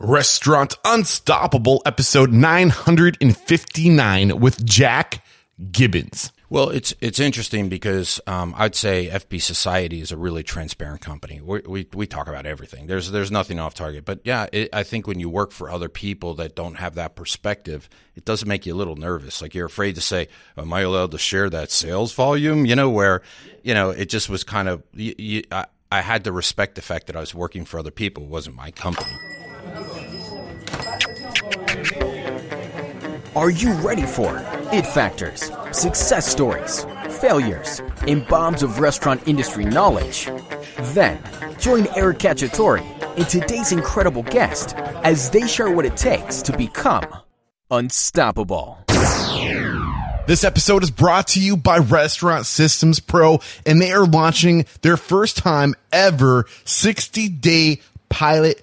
Restaurant Unstoppable, episode 959 with Jack Gibbons. Well, it's it's interesting because um, I'd say FB Society is a really transparent company. We, we, we talk about everything. There's there's nothing off target. But yeah, it, I think when you work for other people that don't have that perspective, it does make you a little nervous. Like you're afraid to say, "Am I allowed to share that sales volume?" You know, where you know it just was kind of. You, you, I, I had to respect the fact that I was working for other people. It wasn't my company. Are you ready for it factors, success stories, failures, and bombs of restaurant industry knowledge? Then, join Eric Cacciatore and today's incredible guest as they share what it takes to become unstoppable. This episode is brought to you by Restaurant Systems Pro, and they are launching their first time ever 60 day pilot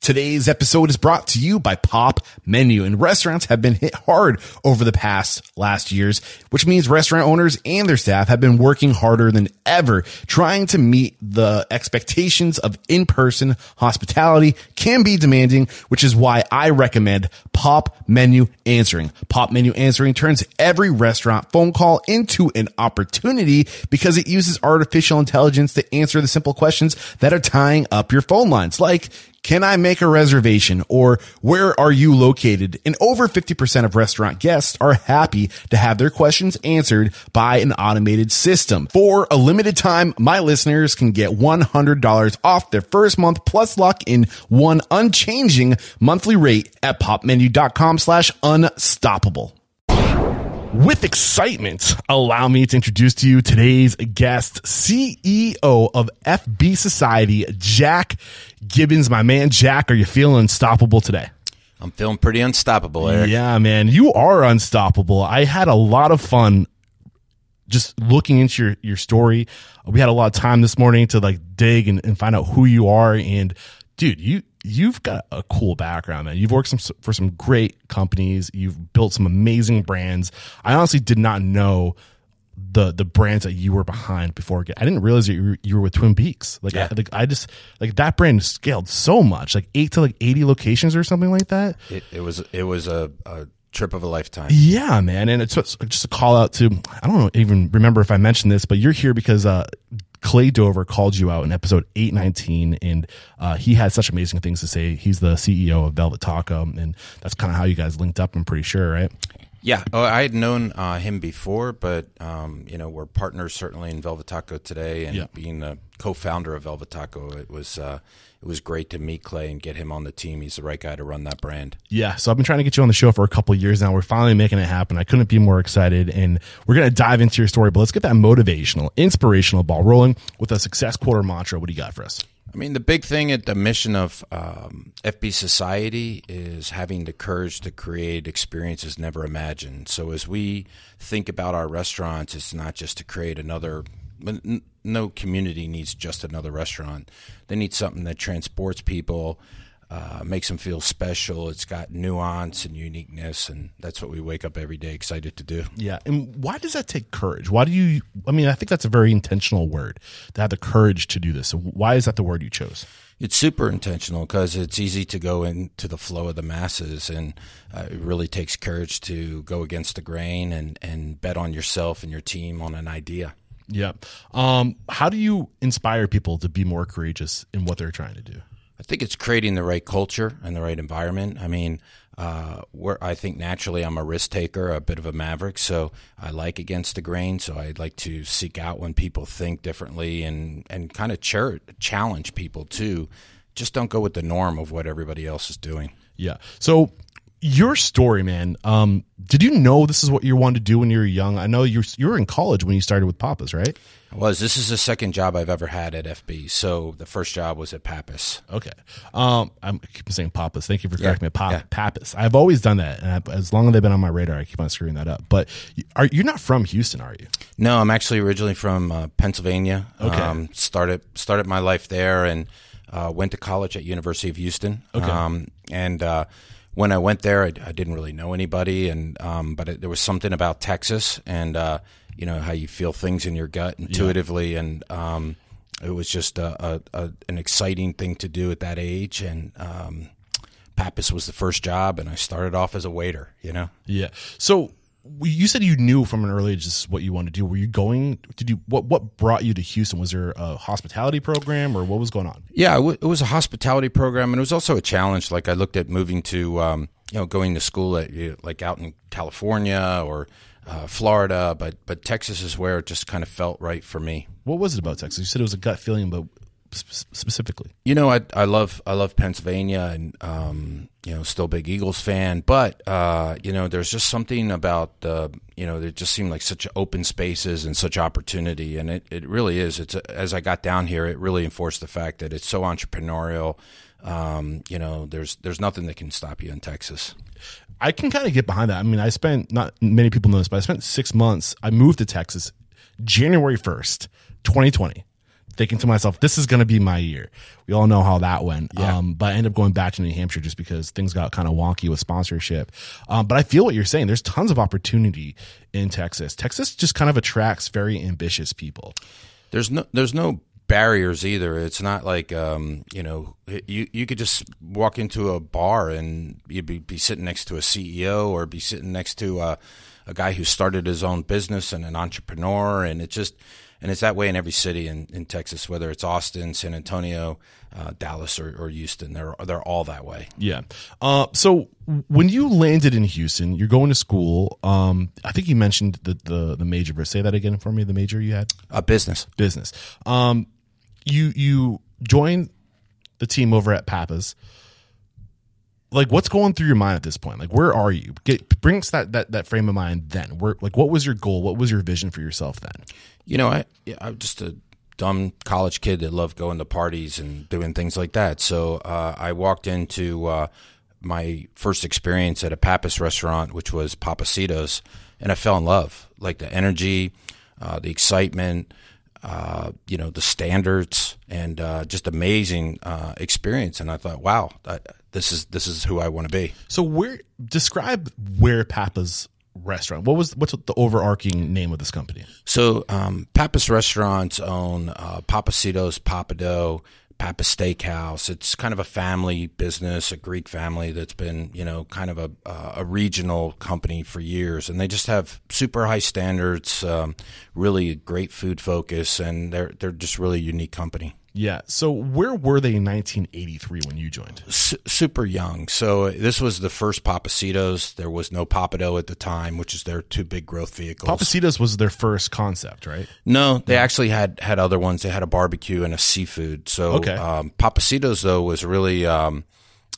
Today's episode is brought to you by Pop Menu and restaurants have been hit hard over the past last years, which means restaurant owners and their staff have been working harder than ever trying to meet the expectations of in-person hospitality can be demanding, which is why I recommend Pop Menu Answering. Pop Menu Answering turns every restaurant phone call into an opportunity because it uses artificial intelligence to answer the simple questions that are tying up your phone lines like can I make a reservation or where are you located? And over 50% of restaurant guests are happy to have their questions answered by an automated system. For a limited time, my listeners can get $100 off their first month plus lock in one unchanging monthly rate at popmenu.com slash unstoppable. With excitement, allow me to introduce to you today's guest, CEO of FB Society, Jack Gibbons. My man, Jack, are you feeling unstoppable today? I'm feeling pretty unstoppable, Eric. Yeah, man, you are unstoppable. I had a lot of fun just looking into your, your story. We had a lot of time this morning to like dig and, and find out who you are. And dude, you, you've got a cool background, man. You've worked some, for some great companies. You've built some amazing brands. I honestly did not know the the brands that you were behind before. I didn't realize that you were, you were with Twin Peaks. Like, Yeah. I, like I just like that brand scaled so much, like eight to like eighty locations or something like that. It, it was it was a, a trip of a lifetime. Yeah, man, and it's just a call out to I don't even remember if I mentioned this, but you're here because uh, Clay Dover called you out in episode eight nineteen, and uh, he had such amazing things to say. He's the CEO of Velvet Taco, and that's kind of how you guys linked up. I'm pretty sure, right? Yeah, oh, I had known uh, him before, but um, you know we're partners certainly in Velvet Taco today, and Yeah. being a co-founder of Velvet Taco, it was uh, it was great to meet Clay and get him on the team. He's the right guy to run that brand. Yeah, so I've been trying to get you on the show for a couple of years now. We're finally making it happen. I couldn't be more excited, and we're gonna dive into your story. But let's get that motivational, inspirational ball rolling with a success quote or mantra. What do you got for us? I mean, the big thing at the mission of um, FB Society is having the courage to create experiences never imagined. So as we think about our restaurants, it's not just to create another. No community needs just another restaurant. They need something that transports people, uh, makes them feel special. It's got nuance and uniqueness, and that's what we wake up every day excited to do. Yeah. And why does that take courage? Why do you, I mean, I think that's a very intentional word to have the courage to do this. So why is that the word you chose? It's super intentional because it's easy to go into the flow of the masses, and uh, it really takes courage to go against the grain and, and bet on yourself and your team on an idea. Yeah. Um, how do you inspire people to be more courageous in what they're trying to do? I think it's creating the right culture and the right environment. I mean, uh, I think naturally I'm a risk taker, a bit of a maverick, so I like against the grain. So I like to seek out when people think differently and and kind of ch- challenge people too. Just don't go with the norm of what everybody else is doing. Yeah. So your story, man. Um, did you know this is what you wanted to do when you were young? I know you you were in college when you started with Pappas, right? I was. This is the second job I've ever had at FB. So the first job was at Pappas. Okay. Um, I'm I keep saying Pappas. Thank you for correcting Yeah, me. Pa- yeah. Pappas. I've always done that, and I, as long as they've been on my radar, I keep on screwing that up. But are you're not from Houston, are you? No, I'm actually originally from uh, Pennsylvania. Okay. Um, started started my life there and uh, went to college at University of Houston. Okay. Um, and uh, when I went there, I, I didn't really know anybody, and um, but it, there was something about Texas and uh, you know how you feel things in your gut intuitively, and um, it was just a, a, a, an exciting thing to do at that age. And um, Pappas was the first job, and I started off as a waiter. You know. Yeah. So you said you knew from an early age this is what you wanted to do. Were you going? Did you what? What brought you to Houston? Was there a hospitality program, or what was going on? Yeah, it, w- it was a hospitality program, and it was also a challenge. Like I looked at moving to, um, you know, going to school at like out in California or uh, Florida, but but Texas is where it just kind of felt right for me. What was it about Texas? You said it was a gut feeling, but specifically, You know, I I love I love Pennsylvania, and um, you know, still a big Eagles fan, but uh, you know, there's just something about the you know, it just seemed like such open spaces and such opportunity, and it, it really is. It's as I got down here, it really enforced the fact that it's so entrepreneurial. Um, you know, there's there's nothing that can stop you in Texas. I can kind of get behind that. I mean, I spent not many people know this, but I spent six months. I moved to Texas January first, twenty twenty. Thinking to myself, this is going to be my year. We all know how that went. Um, but I ended up going back to New Hampshire just because things got kind of wonky with sponsorship. Um, but I feel what you're saying. There's tons of opportunity in Texas. Texas just kind of attracts very ambitious people. there's no there's no barriers either. It's not like um, you know you you could just walk into a bar and you'd be, be sitting next to a CEO or be sitting next to a, a guy who started his own business and an entrepreneur, and it just and it's that way in every city in, in Texas, whether it's Austin, San Antonio, uh, Dallas, or, or Houston. They're they're all that way. Yeah. Uh, so when you landed in Houston, you're going to school. Um, I think you mentioned the, the, the major, but say that again for me. The major you had? A business. business. Um, you you joined the team over at Pappas. Like, what's going through your mind at this point? Like, where are you? Get bring us that that that frame of mind. Then, where like, what was your goal? What was your vision for yourself then? You know, I yeah, I'm just a dumb college kid that loved going to parties and doing things like that. So uh, I walked into uh, my first experience at a Pappas restaurant, which was Pappasito's, and I fell in love. Like the energy, uh, the excitement, uh, you know, the standards, and uh, just amazing uh, experience. And I thought, wow, I, this is this is who I want to be. So, where describe where Papa's restaurant? What was what's the overarching name of this company? So, um, Pappas Restaurants own uh, Pappasito's, Pappadeaux, Papa Steakhouse. It's kind of a family business, a Greek family that's been, you know, kind of a uh, a regional company for years, and they just have super high standards, um, really great food focus, and they're they're just really a unique company. Yeah. So, where were they in 1983 when you joined? Su- super young. So this was the first Pappasito's. There was no Pappadeaux at the time, which is their two big growth vehicles. Pappasito's was their first concept, right? No, they actually had had other ones. They had a barbecue and a seafood. So Okay. um, Pappasito's though was really um,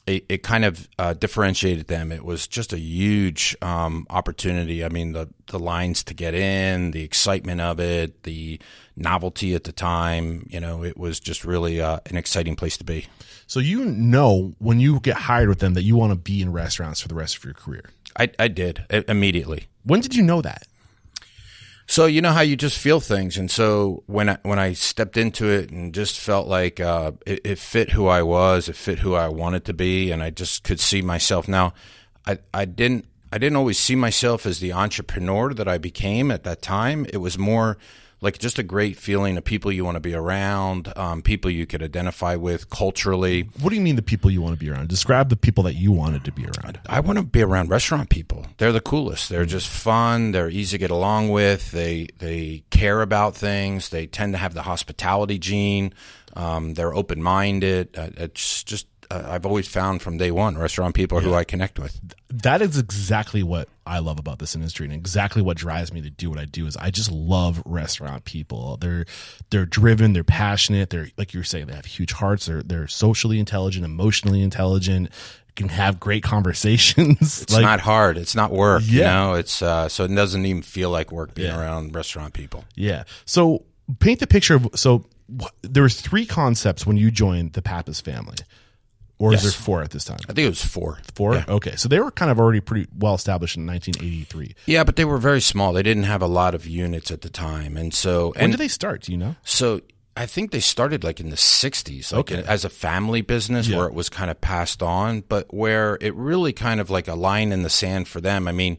it, it kind of uh, differentiated them. It was just a huge um, opportunity. I mean, the the lines to get in, the excitement of it, the novelty at the time. You know, it was just really uh, an exciting place to be. So you know when you get hired with them that you want to be in restaurants for the rest of your career. I, I did i- immediately. When did you know that? So you know how you just feel things, and so when I, when I stepped into it and just felt like uh, it, it fit who I was, it fit who I wanted to be, and I just could see myself. Now, I I didn't I didn't always see myself as the entrepreneur that I became at that time. It was more like just a great feeling of people you want to be around, um, people you could identify with culturally. What do you mean the people you want to be around? Describe the people that you wanted to be around. I want to be around restaurant people. They're the coolest. They're just fun. They're easy to get along with. They they care about things. They tend to have the hospitality gene. Um, they're open minded. Uh, it's just uh, I've always found from day one restaurant people who I connect with. that is exactly what I love about this industry and exactly what drives me to do what I do is I just love restaurant people. They're they're driven, they're passionate, they're like you were saying, they have huge hearts, they're they're socially intelligent, emotionally intelligent, can have great conversations. It's not hard. It's not work. You know, it's uh, so it doesn't even feel like work being Yeah. around restaurant people. Yeah. So paint the picture of so there was three concepts when you joined the Pappas family. Or is there four at this time? I think it was four. Four? Yeah. Okay. So they were kind of already pretty well established in 1983. Yeah, but they were very small. They didn't have a lot of units at the time, and so When and did they start? Do you know? So I think they started like in the 60s, like Okay. as a family business Yeah. where it was kind of passed on, but where it really kind of like a line in the sand for them. I mean,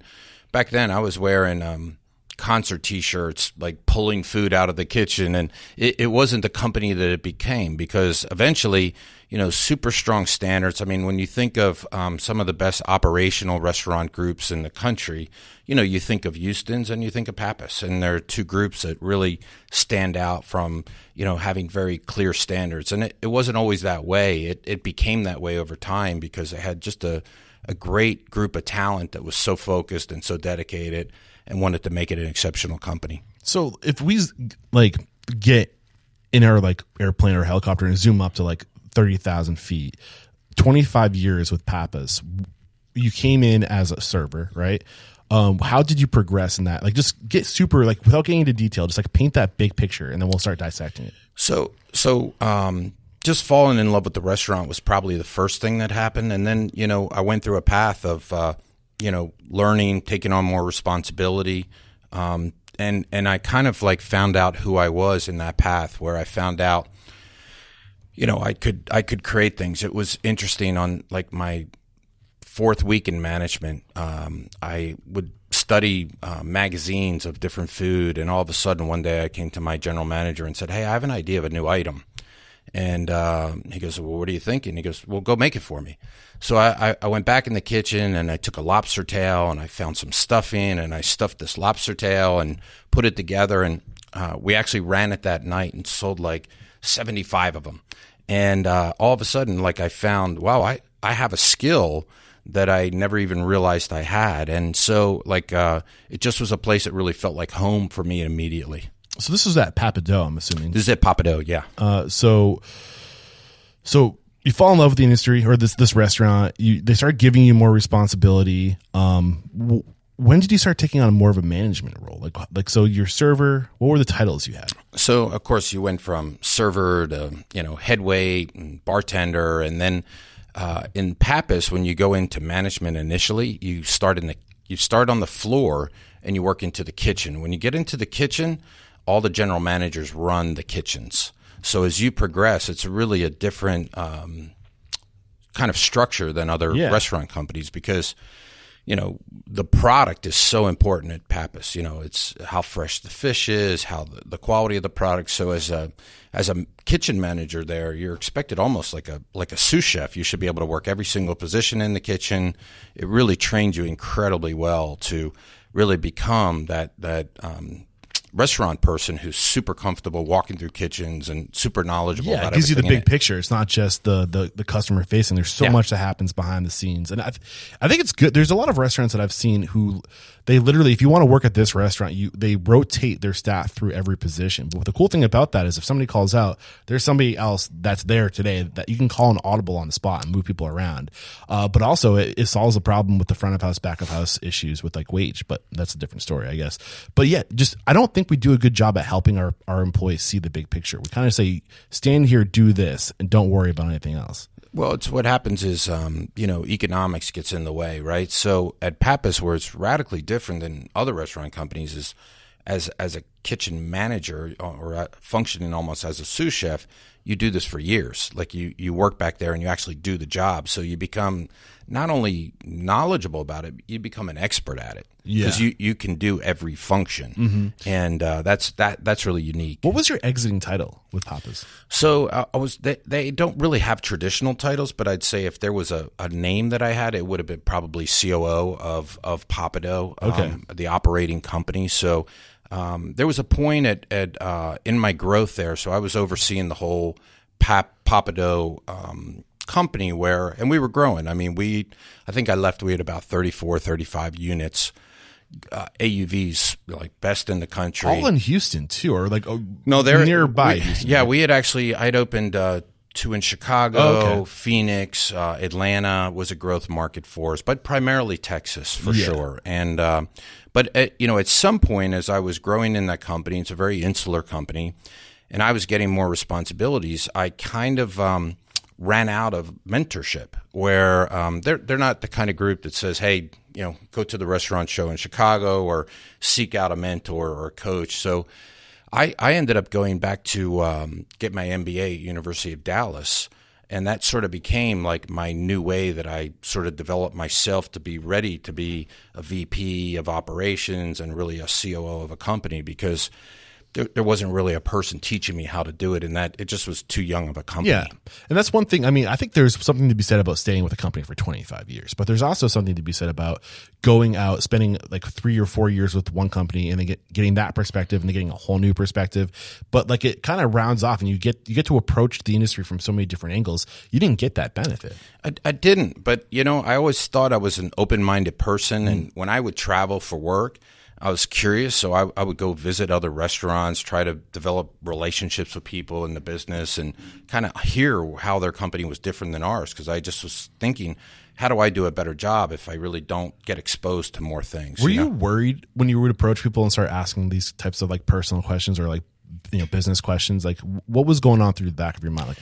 back then I was wearing um, concert t-shirts, like pulling food out of the kitchen, and it, it wasn't the company that it became because eventually, you know, super strong standards. I mean, when you think of um, some of the best operational restaurant groups in the country, you know, you think of Houston's and you think of Pappas, and there are two groups that really stand out from, you know, having very clear standards. And it, it wasn't always that way. It, it became that way over time because it had just a, a great group of talent that was so focused and so dedicated and wanted to make it an exceptional company. So if we like get in our like airplane or helicopter and zoom up to like thirty thousand feet, twenty five years with Pappas, you came in as a server, right? Um, how did you progress in that? Like, just get super like without getting into detail, just like paint that big picture, and then we'll start dissecting it. So, so um, just falling in love with the restaurant was probably the first thing that happened, and then you know I went through a path of uh, you know learning, taking on more responsibility, um, and and I kind of like found out who I was in that path, where I found out, you know, I could I could create things. It was interesting on like my fourth week in management, um, I would study uh, magazines of different food, and all of a sudden one day I came to my general manager and said, "Hey, I have an idea of a new item." And uh, he goes, "Well, what are you thinking?" He goes, "Well, go make it for me." So I, I, went back in the kitchen and I took a lobster tail and I found some stuffing and I stuffed this lobster tail and put it together. And uh, we actually ran it that night and sold like seventy five of them. And uh, all of a sudden, like I found, wow, I, I have a skill that I never even realized I had. And so, like, uh, it just was a place that really felt like home for me immediately. So this is at Pappadeaux, I'm assuming. This is at Pappadeaux, yeah. Uh, so, so you fall in love with the industry or this this restaurant. You they start giving you more responsibility. Um, when did you start taking on more of a management role? Like like so, your server. What were the titles you had? So, of course, you went from server to, you know, head wait and bartender. And then uh, in Pappas, when you go into management initially, you start in the, you start on the floor and you work into the kitchen. When you get into the kitchen, all the general managers run the kitchens. So as you progress, it's really a different um, kind of structure than other Yeah. restaurant companies because you know the product is so important at Pappas. You know, it's how fresh the fish is, how the, the quality of the product. So as a as a kitchen manager there, you're expected almost like a like a sous chef. You should be able to work every single position in the kitchen. It really trained you incredibly well to really become that that um, restaurant person who's super comfortable walking through kitchens and super knowledgeable. Yeah, about it gives you the big it. picture. It's not just the the, the customer facing. There's so Yeah. much that happens behind the scenes, and I I think it's good. There's a lot of restaurants that I've seen who they literally, if you want to work at this restaurant, you they rotate their staff through every position. But the cool thing about that is if somebody calls out, there's somebody else that's there today that you can call an audible on the spot and move people around. Uh, but also, it, it solves the problem with the front of house, back of house issues with like wage. But that's a different story, I guess. But yeah, just I don't think we do a good job at helping our our employees see the big picture. We kind of say, stand here, do this, and don't worry about anything else. Well, it's what happens is, um, you know, economics gets in the way, right? So at Pappas, where it's radically different than other restaurant companies, is as as a kitchen manager or, functioning almost as a sous chef, you do this for years. Like you you work back there and you actually do the job, so you become not only knowledgeable about it, you become an expert at it because Yeah. you you can do every function, and uh, that's that that's really unique. What was your exiting title with Papa's? So uh, I was. They, they don't really have traditional titles, but I'd say if there was a, a name that I had, it would have been probably COO of of Pappadeaux, Okay. um, the operating company. So um, there was a point at at uh, in my growth there. So I was overseeing the whole Pap Pappadeaux um, company where, and we were growing. I mean, we, I think I left, we had about 34, 35 units. Uh, AUVs like best in the country. All in Houston too, or like oh, no, they're nearby. we- Houston. yeah, we had actually I'd opened uh, two in Chicago, Oh, okay. Phoenix, uh, Atlanta was a growth market for us, but primarily Texas for Yeah. sure. And uh, but at, you know, at some point, as I was growing in that company, it's a very insular company, and I was getting more responsibilities. I kind of um, ran out of mentorship, where um, they're they're not the kind of group that says, "Hey, you know, go to the restaurant show in Chicago or seek out a mentor or a coach." So. I, I ended up going back to um, get my MBA at University of Dallas, and that sort of became like my new way that I sort of developed myself to be ready to be a VP of operations and really a COO of a company because there, there wasn't really a person teaching me how to do it, and that it just was too young of a company. Yeah. And that's one thing. I mean, I think there's something to be said about staying with a company for 25 years, but there's also something to be said about going out, spending like three or four years with one company and then get, getting that perspective and then getting a whole new perspective. But like it kind of rounds off and you get, you get to approach the industry from so many different angles. You didn't get that benefit. I, I didn't, but you know, I always thought I was an open-minded person, mm-hmm. and when I would travel for work, I was curious, so I, I would go visit other restaurants, try to develop relationships with people in the business, and kind of hear how their company was different than ours. Because I just was thinking, how do I do a better job if I really don't get exposed to more things? Were you know? worried when you would approach people and start asking these types of like personal questions or like, you know, business questions? Like what was going on through the back of your mind? Like,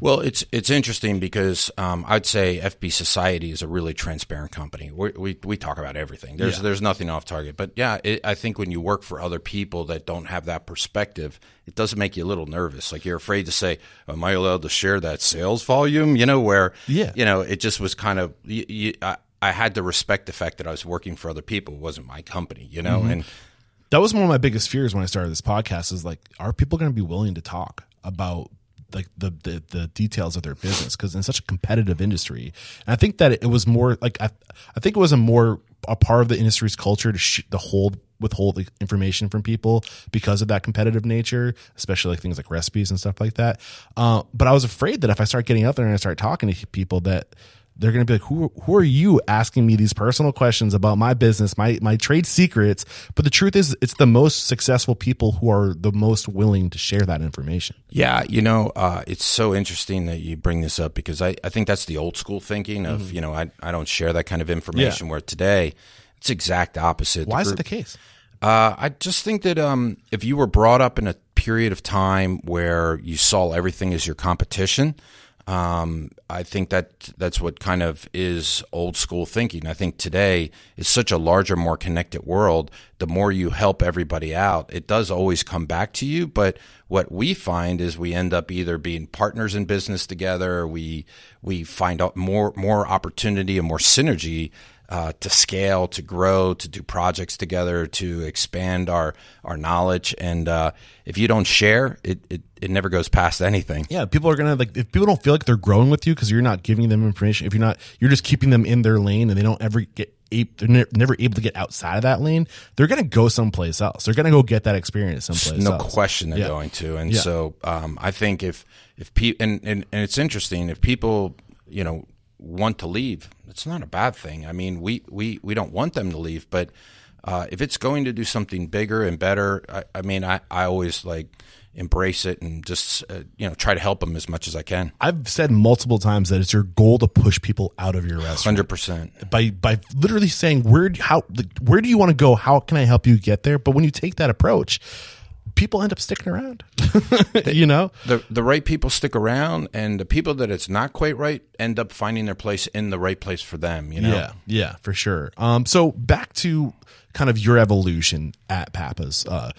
Well, it's it's interesting because um, I'd say FB Society is a really transparent company. We we, we talk about everything. There's Yeah. there's nothing off target. But yeah, it, I think when you work for other people that don't have that perspective, it does make you a little nervous. Like you're afraid to say, "Am I allowed to share that sales volume?" You know, where Yeah. you know, it just was kind of you, you, I, I had to respect the fact that I was working for other people. It wasn't my company. You know, and that was one of my biggest fears when I started this podcast is like, are people going to be willing to talk about like the the, the details of their business? Because in such a competitive industry, and I think that it was more like I I think it was a more a part of the industry's culture to sh- to hold withhold information from people because of that competitive nature, especially like things like recipes and stuff like that. Uh, but I was afraid that if I start getting out there and I start talking to people that they're going to be like, who, who are you asking me these personal questions about my business, my, my trade secrets? But the truth is it's the most successful people who are the most willing to share that information. Yeah, you know, uh, it's so interesting that you bring this up because I, I think that's the old school thinking of, you know, I, I don't share that kind of information where today it's exact opposite. Why is it the case? Uh, I just think that um, if you were brought up in a period of time where you saw everything as your competition, um, I think that that's what kind of is old school thinking. I think today is such a larger, more connected world. The more you help everybody out, it does always come back to you. But what we find is we end up either being partners in business together. We we find out more more opportunity and more synergy uh, to scale, to grow, to do projects together, to expand our our knowledge. And uh, if you don't share, it, it it never goes past anything. Yeah, people are gonna like if people don't feel like they're growing with you because you're not giving them information. If you're not, you're just keeping them in their lane and they don't ever get. a- They're ne- never able to get outside of that lane. They're gonna go someplace else. They're gonna go get that experience someplace no else. question they're Yeah. going to. And Yeah. so um, I think if if people and, and and it's interesting if people you know want to leave, it's not a bad thing. I mean, we we we don't want them to leave, but uh, if it's going to do something bigger and better, I, I mean, I I always like embrace it and just uh, you know try to help them as much as I can. I've said multiple times that it's your goal to push people out of your restaurant. Hundred percent. by by literally saying where how like, where do you want to go? How can I help you get there? But when you take that approach, people end up sticking around. you know, the the right people stick around, and the people that it's not quite right end up finding their place in the right place for them. You know, yeah, yeah, for sure. Um, so back to kind of your evolution at Papa's. Uh,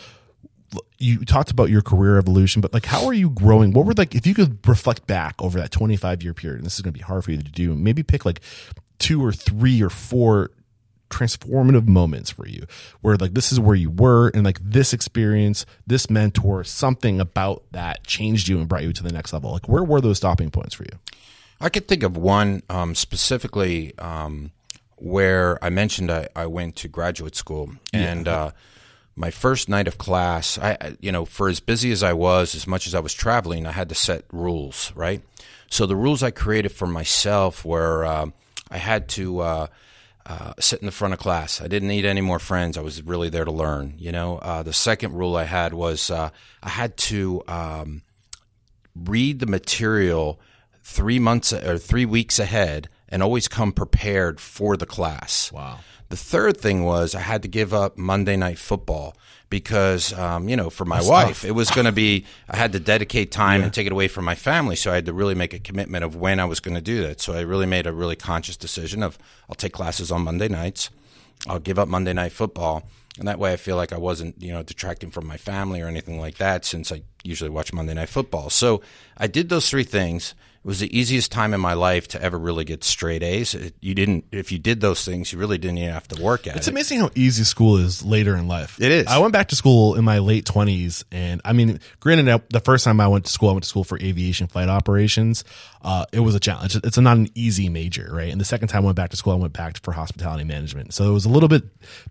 you talked about your career evolution, but like, how are you growing? What were like, if you could reflect back over that 25 year period, and this is going to be hard for you to do, maybe pick like two or three or four transformative moments for you where like this is where you were and like this experience this mentor something about that changed you and brought you to the next level. Like where were those stopping points for you? I could think of one um, specifically um, where I mentioned I, I went to graduate school, and uh, my first night of class, I, you know, for as busy as I was, as much as I was traveling, I had to set rules, right? So the rules I created for myself were um I had to uh, uh, sit in the front of class. I didn't need any more friends. I was really there to learn. You know, uh, the second rule I had was uh, I had to um, read the material three months or three weeks ahead and always come prepared for the class. Wow. The third thing was I had to give up Monday night football because, um, you know, for my wife, it was going to be, I had to dedicate time and take it away from my family. So I had to really make a commitment of when I was going to do that. So I really made a really conscious decision of I'll take classes on Monday nights. I'll give up Monday night football. And that way I feel like I wasn't, you know, detracting from my family or anything like that since I usually watch Monday night football. So I did those three things. It was the easiest time in my life to ever really get straight A's. It, you didn't, if you did those things, you really didn't even have to work at It's it. It's amazing how easy school is later in life. It is. I went back to school in my late twenties, and I mean, granted, the first time I went to school, I went to school for aviation flight operations. Uh, it was a challenge. It's not an easy major, right? And the second time I went back to school, I went back for hospitality management. So it was a little bit,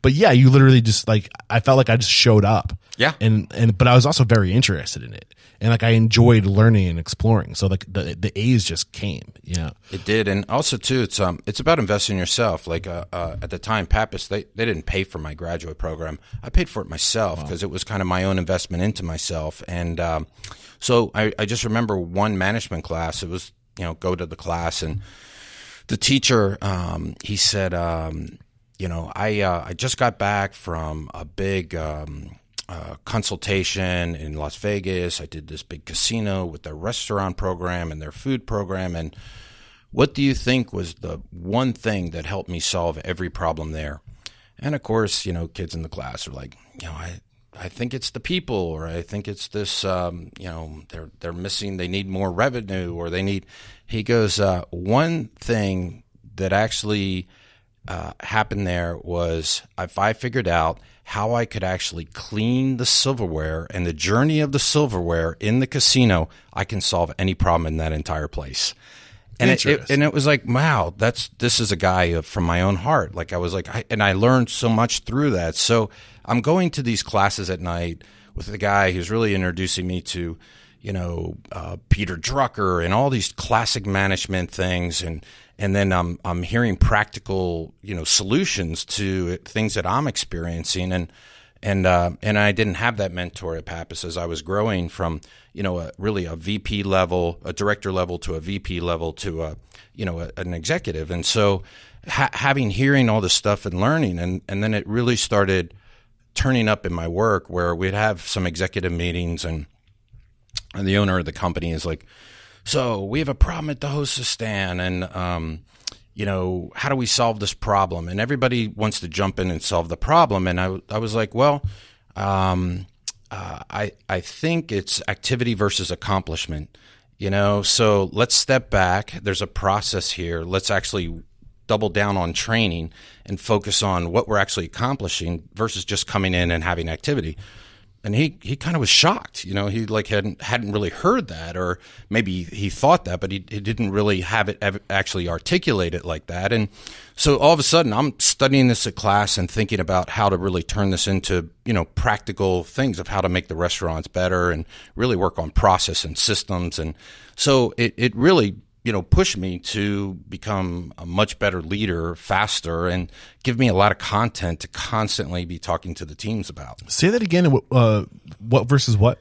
but yeah, you literally just like I felt like I just showed up. Yeah. And and but I was also very interested in it, and like I enjoyed learning and exploring. So like the the A's just came, you know. It did, and also too, it's um, it's about investing in yourself. Like uh, uh, at the time, Pappas, they they didn't pay for my graduate program. I paid for it myself because it was kind of my own investment into myself. And um, so I, I just remember one management class. It was you know go to the class and the teacher um, he said um, you know I uh, I just got back from a big um, uh, consultation in Las Vegas. I did this big casino with their restaurant program and their food program. And what do you think was the one thing that helped me solve every problem there? And of course, you know, kids in the class are like, you know, I, I think it's the people, or I think it's this, um, you know, they're they're missing, they need more revenue, or they need. He goes, uh, one thing that actually uh, happened there was if I figured out how I could actually clean the silverware and the journey of the silverware in the casino, I can solve any problem in that entire place. And it, it, and it was like, wow, that's this is a guy from my own heart. Like I was like, I, and I learned so much through that. So I'm going to these classes at night with the guy who's really introducing me to, you know, uh, Peter Drucker and all these classic management things, and and then I'm I'm hearing practical, you know, solutions to things that I'm experiencing, and and uh, and I didn't have that mentor at Pappas as I was growing from you know a, really a VP level, a director level to a VP level to a you know a, an executive, and so ha- having hearing all this stuff and learning, and and then it really started turning up in my work where we'd have some executive meetings and and the owner of the company is like, so we have a problem at the hostess stand, and um, you know, how do we solve this problem? And everybody wants to jump in and solve the problem, and I, I was like, well, um, uh, I, I think it's activity versus accomplishment, you know. So let's step back. There's a process here. Let's actually double down on training and focus on what we're actually accomplishing versus just coming in and having activity and he, he kind of was shocked. You know, he like hadn't hadn't really heard that, or maybe he thought that, but he, he didn't really have it ev- actually articulate it like that. And so all of a sudden, I'm studying this at class and thinking about how to really turn this into you know practical things of how to make the restaurants better and really work on process and systems. And so it it really you know, push me to become a much better leader faster and give me a lot of content to constantly be talking to the teams about. Say that again. Uh, what versus what?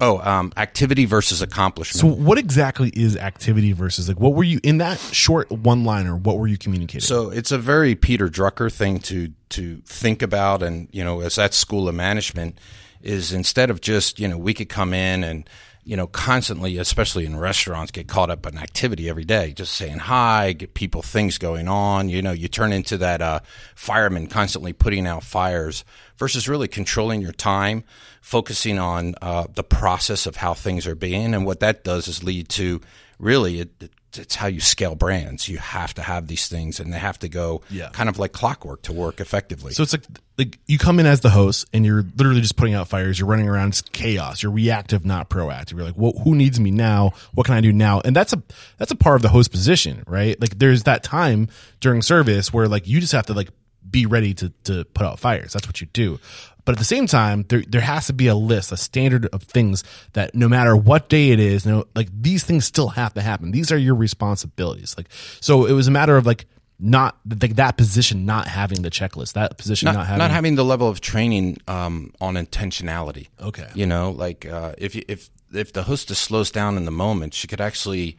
Oh, um, activity versus accomplishment. So what exactly is activity versus like what were you in that short one liner? What were you communicating? So it's a very Peter Drucker thing to to think about, and you know, as that school of management is instead of just you know we could come in and you know constantly, especially in restaurants, get caught up in activity every day, just saying hi, get people things going on. You know, you turn into that uh, fireman constantly putting out fires versus really controlling your time, focusing on uh, the process of how things are being, and what that does is lead to really it, it it's how you scale brands. You have to have these things, and they have to go Yeah. kind of like clockwork to work effectively. So it's like like you come in as the host and you're literally just putting out fires. You're running around. It's chaos. You're reactive, not proactive. You're like, well, who needs me now? What can I do now? And that's a that's a part of the host position, right? Like there's that time during service where like you just have to like be ready to to put out fires. That's what you do. But at the same time, there there has to be a list, a standard of things that no matter what day it is, no, like these things still have to happen. These are your responsibilities. Like so, it was a matter of like not like that position not having the checklist, that position not, not, having not having the level of training um, on intentionality. Okay. you know, like uh, if you, if if the hostess slows down in the moment, she could actually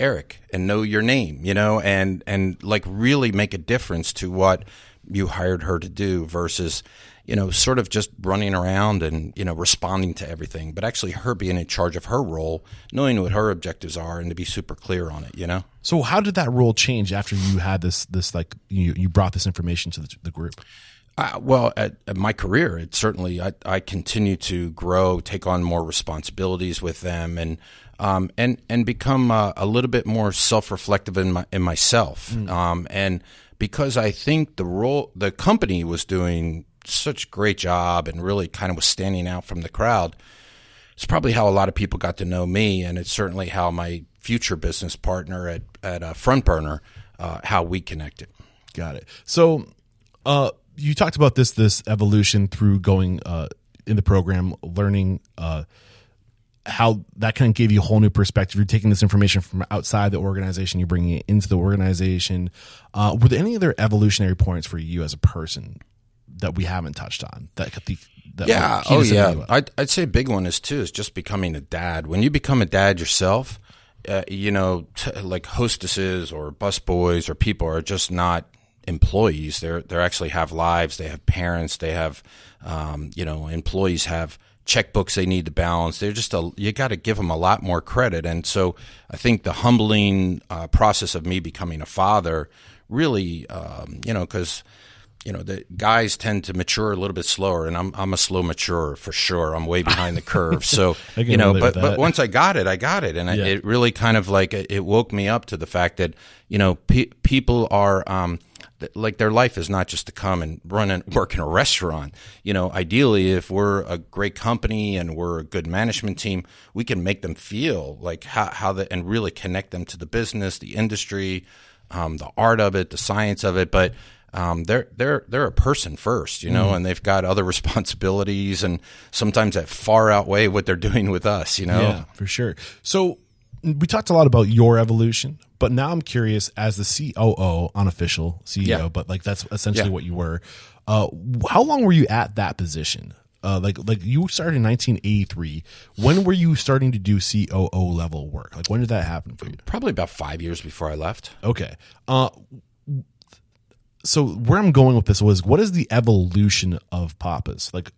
Eric and know your name, you know, and and like really make a difference to what you hired her to do versus you know sort of just running around and you know responding to everything but actually her being in charge of her role knowing what her objectives are and to be super clear on it you know So how did that role change after you had this this like you you brought this information to the, the group? Uh, well, at, at my career, it certainly I, I continue to grow, take on more responsibilities with them, and um, and and become uh, a little bit more self-reflective in my in myself. Um, and because I think the role the company was doing such great job and really kind of was standing out from the crowd. It's probably how a lot of people got to know me, and it's certainly how my future business partner at at uh, Front Burner, uh, how we connected. Got it. So, uh, you talked about this this evolution through going uh, in the program, learning uh, how that kind of gave you a whole new perspective. You're taking this information from outside the organization, you're bringing it into the organization. Uh, were there any other evolutionary points for you as a person that we haven't touched on? That could be that Yeah. Oh, yeah. I'd, I'd say a big one is too is just becoming a dad. When you become a dad yourself, uh, you know, t- like hostesses or busboys or people are just not employees. They're they actually have lives. They have parents. They have, um, you know, employees have checkbooks they need to balance. They're just a you got to give them a lot more credit. And so I think the humbling uh, process of me becoming a father really, um, you know, because you know the guys tend to mature a little bit slower and i'm i'm a slow maturer for sure. I'm way behind the curve. So you know but but once i got it i got it. And I- it really kind of like it woke me up to the fact that you know pe- people are um like their life is not just to come and run and work in a restaurant. You know ideally if we're a great company and we're a good management team we can make them feel like how, how the and really connect them to the business the industry um, the art of it the science of it. But um, they're they're they're a person first, you know, Mm-hmm. and they've got other responsibilities, and sometimes that far outweigh what they're doing with us, you know. Yeah, for sure. So we talked a lot about your evolution, but now I'm curious as the COO, unofficial CEO, Yeah. but like that's essentially Yeah. what you were. Uh, how long were you at that position? Uh, like like you started in 1983. When were you starting to do COO level work? Like when did that happen for you? Probably about five years before I left. Okay. Uh, so where I'm going with this was what is the evolution of Papas? Like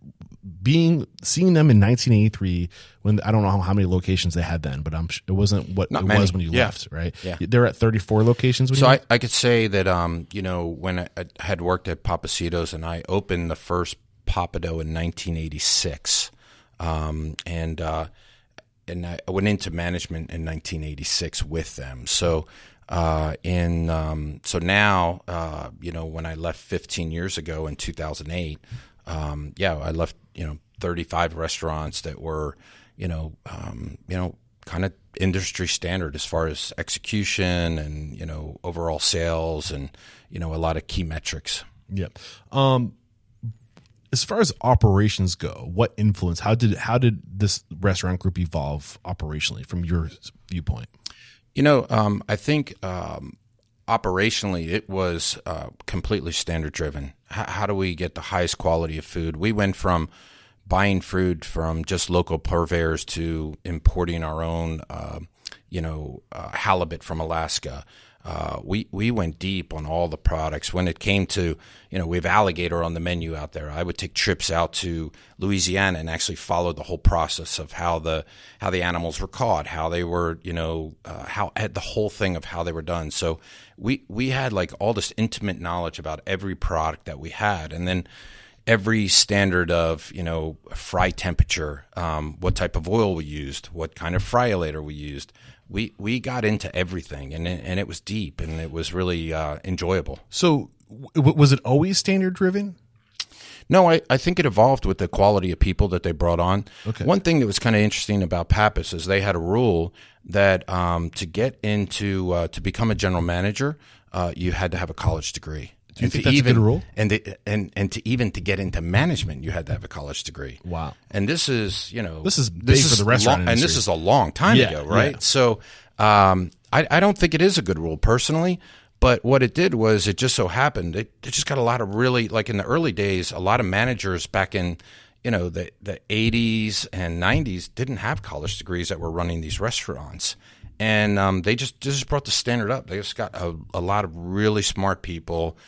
being seeing them in 1983 when I don't know how, many locations they had then, but I'm it wasn't what Not it many. was when you Yeah. left, right? Yeah. They're at 34 locations when So you I, I could say that um, you know when I, I had worked at Pappasito's and I opened the first Pappadeaux in 1986, um, and uh, and I went into management in 1986 with them. So uh, in um, so now uh, you know when I left 15 years ago in 2008, um, yeah, I left you know 35 restaurants that were you know um, you know kind of industry standard as far as execution and you know overall sales and you know a lot of key metrics. Yep. Um, as far as operations go, what influence? How did how did this restaurant group evolve operationally from your viewpoint? You know, um, I think um, operationally it was uh, completely standard driven. H- how do we get the highest quality of food? We went from buying food from just local purveyors to importing our own, uh, you know, uh, halibut from Alaska. Uh, we we went deep on all the products. When it came to, you know, we have alligator on the menu out there. I would take trips out to Louisiana and actually follow the whole process of how the how the animals were caught, how they were, you know, uh, how had the whole thing of how they were done. So we we had like all this intimate knowledge about every product that we had, and then every standard of you know fry temperature, um, what type of oil we used, what kind of fryolator we used. We we got into everything, and it, and it was deep, and it was really uh, enjoyable. So w- was it always standard driven? No, I, I think it evolved with the quality of people that they brought on. Okay. One thing that was kind of interesting about Pappas is they had a rule that um, to get into uh, to become a general manager, uh, you had to have a college degree Do you think that's a good rule? And the, and and to even to get into management, you had to have a college degree. Wow. And this is you know This is big for the restaurant long, and this is a long time Yeah, ago, right? yeah. So um, I I don't think it is a good rule personally. But what it did was it just so happened it, it just got a lot of really like in the early days a lot of managers back in you know the the 80s and 90s didn't have college degrees that were running these restaurants and um, they just just brought the standard up they just got a, a lot of really smart people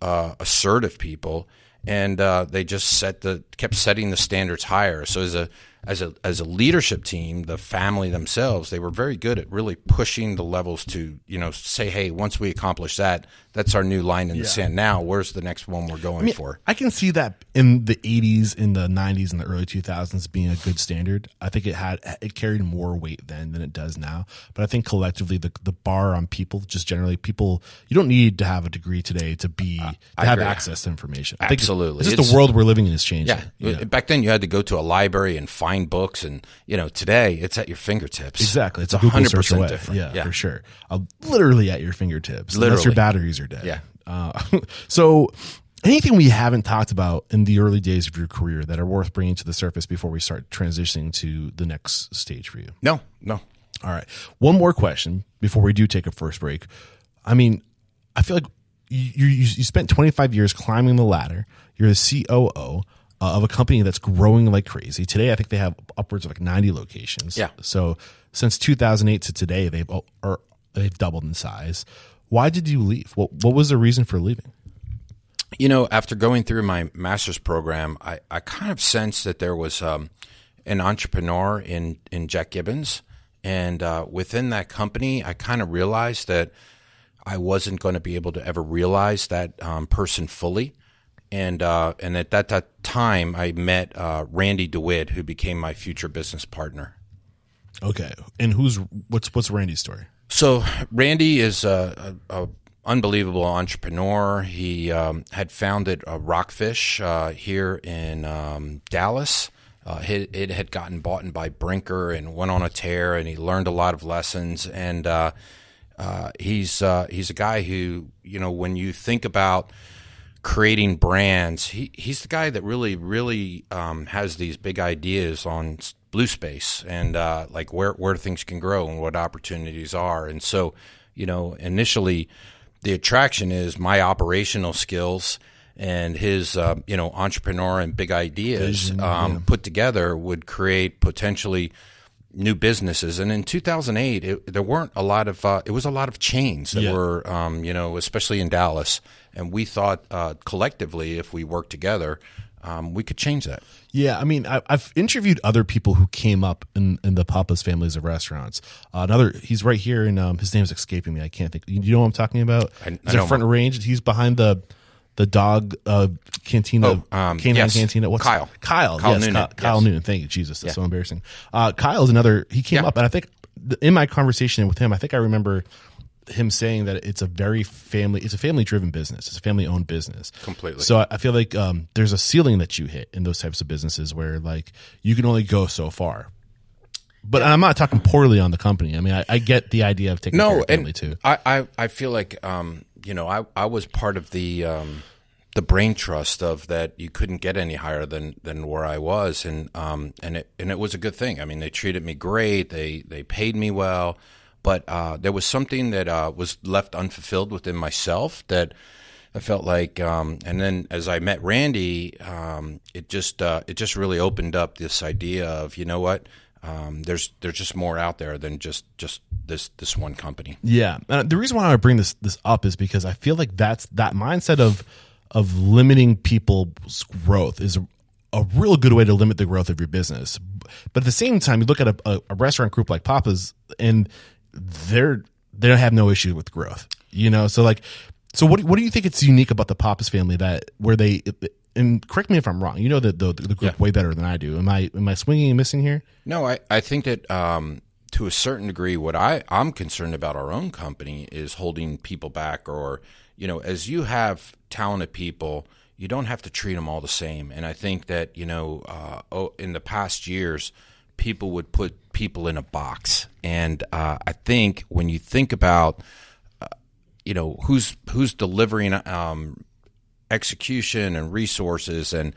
uh, assertive people and uh, they just set the kept setting the standards higher. So as a as a as a leadership team, the family themselves, they were very good at really pushing the levels to you know say, hey, once we accomplish that, that's our new line in the sand. Now, where's the next one we're going for? I can see that in the 80s, in the 90s, and the early 2000s being a good standard. I think it had it carried more weight then than it does now. But I think collectively, the the bar on people, just generally, people, you don't need to have a degree today to be to I have agree. access to information. I think Absolutely. it's just It's- the world we're living in is changing. Yeah. back then you had to go to a library and find books, and you know today it's at your fingertips. Exactly. It's a hundred percent different. Yeah, Yeah. for sure. Uh, literally at your fingertips. Unless your batteries are dead. Yeah. Uh, so, anything we haven't talked about in the early days of your career that are worth bringing to the surface before we start transitioning to the next stage for you? No, no. All right. One more question before we do take a first break. I mean, I feel like you you, you spent 25 years climbing the ladder. You're the COO uh, of a company that's growing like crazy. Today, I think they have upwards of like 90 locations. Yeah. So since 2008 to today, they've or they've doubled in size. Why did you leave? What what was the reason for leaving? You know, after going through my master's program, I, I kind of sensed that there was um, an entrepreneur in, in Jack Gibbons. And uh, within that company, I kind of realized that I wasn't going to be able to ever realize that um, person fully. And uh, and at that, that time, I met uh, Randy DeWitt, who became my future business partner. Okay. And who's what's what's Randy's story? So Randy is a, a, a unbelievable entrepreneur. He um, had founded uh, Rockfish uh, here in um, Dallas. Uh, it, it had gotten bought in by Brinker and went on a tear, and he learned a lot of lessons. And uh, uh, he's uh, he's a guy who you know when you think about creating brands, he he's the guy that really really um, has these big ideas on blue space and uh, like where where things can grow and what opportunities are. And so, you know, initially, the attraction is my operational skills and his uh, you know entrepreneur and big ideas um, put together would create potentially new businesses. And in 2008, it, there weren't a lot of uh, it was a lot of chains that Yeah. were um, you know especially in Dallas. And we thought uh, collectively, if we worked together, um, we could change that. Yeah, I mean, I, I've interviewed other people who came up in, in the Pappas families of restaurants. Uh, another, he's right here, and um, his name's escaping me. I can't think. You know what I'm talking about? I- I he's know in front range. He's behind the the dog uh, cantina, Oh, um, canine yes. cantina. What's Kyle. Kyle, Kyle yes, Noonan, Kyle, Kyle yes. Noonan. Thank you, Jesus. That's so embarrassing. Uh, is another. He came Yeah. up, and I think th- in my conversation with him, I think I remember him saying that it's a very family it's a family driven business. It's a family owned business. Completely. so I- i feel like um, there's a ceiling that you hit in those types of businesses where like you can only go so far. But i'm not talking poorly on the company. I mean i, I get the idea of taking care no, of family and too. I, I, I feel like um, you know I, I was part of the um, the brain trust of that you couldn't get any higher than, than where I was, and um, and it and it was a good thing. I mean, they treated me great. They they paid me well, but uh, there was something that uh, was left unfulfilled within myself that. I felt like, um, and then as I met Randy, um, it just uh, it just really opened up this idea of you know what, um, there's there's just more out there than just just this this one company. Yeah, uh, the reason why I bring this this up is because I feel like that's that mindset of of limiting people's growth is a, a real good way to limit the growth of your business. But at the same time, you look at a, a, a restaurant group like Pappas, and they're they don't have no issue with growth. You know, so like, so what do- what do you think it's unique about the Pappas family that where they and correct me if I'm wrong. You know the the, the group way better than I do. Am I am I swinging and missing here? No, I, I think that um, to a certain degree, what I, I'm concerned about our own company is holding people back, or, you know, as you have talented people, you don't have to treat them all the same. And I think that, you know, uh, oh, in the past years, people would put people in a box. And uh, I think when you think about, uh, you know, who's who's delivering um, execution and resources and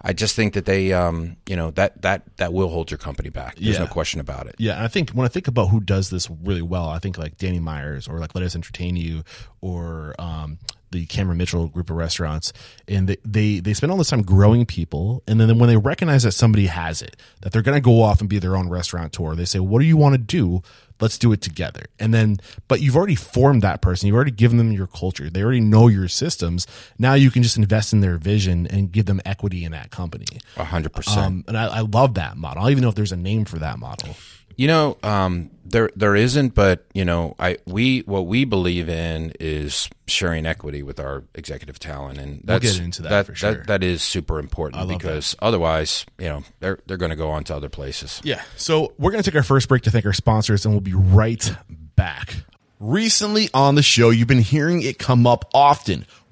I just think that they, um, you know, that that that will hold your company back. There's Yeah. no question about it. Yeah, I think when I think about who does this really well, I think like Danny Myers or like Lettuce Entertain You or um, the Cameron Mitchell group of restaurants, and they, they they spend all this time growing people, and then when they recognize that somebody has it, that they're going to go off and be their own restaurateur, they say, "What do you want to do? Let's do it together." And then, but you've already formed that person, you've already given them your culture, they already know your systems. Now you can just invest in their vision and give them equity in that company. A hundred percent. Um, and I, I love that model. I don't even know if there's a name for that model. You know, um, there there isn't, but you know, I we what we believe in is sharing equity with our executive talent, and that's get into that for sure. That, that is super important love because otherwise, you know, they're they're going to go on to other places. Yeah. So we're going to take our first break to thank our sponsors and we'll be right back. Recently on the show, you've been hearing it come up often.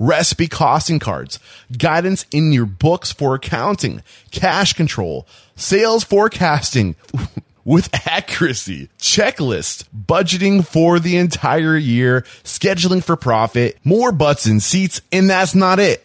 recipe costing cards, guidance in your books for accounting, cash control, sales forecasting with accuracy, checklist, budgeting for the entire year, scheduling for profit, more butts and seats, and that's not it.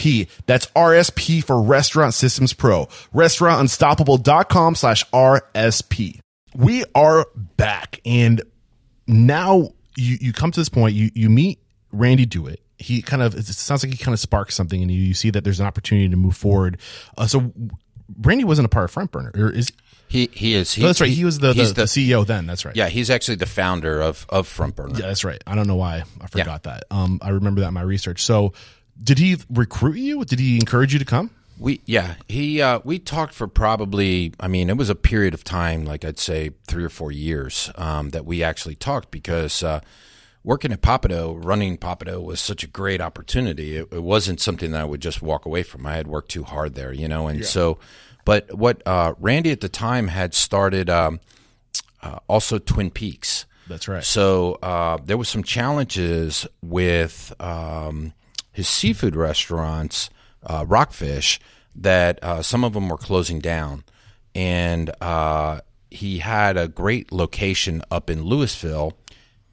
RSP. That's RSP for Restaurant Systems Pro. Restaurantunstoppable.com slash RSP. We are back and now you, you come to this point, you, you meet Randy Dewitt. He kind of, it sounds like he kind of sparks something and you, you see that there's an opportunity to move forward. Uh, so Randy wasn't a part of Front Burner or is, He he is. He, oh, that's right. He was the, the, he's the CEO then. That's right. yeah. He's actually the founder of of Front Burner. Yeah, that's right. I don't know why I forgot that. Um, I remember that in my research. So did he recruit you? Did he encourage you to come? We yeah he uh, we talked for probably I mean it was a period of time like I'd say three or four years um, that we actually talked because uh, working at Pappadeaux running Pappadeaux was such a great opportunity it, it wasn't something that I would just walk away from I had worked too hard there you know and so but what uh, Randy at the time had started um, uh, also Twin Peaks That's right. so uh, there was some challenges with um, his seafood restaurants, uh, Rockfish, that uh, some of them were closing down, and uh, he had a great location up in Louisville,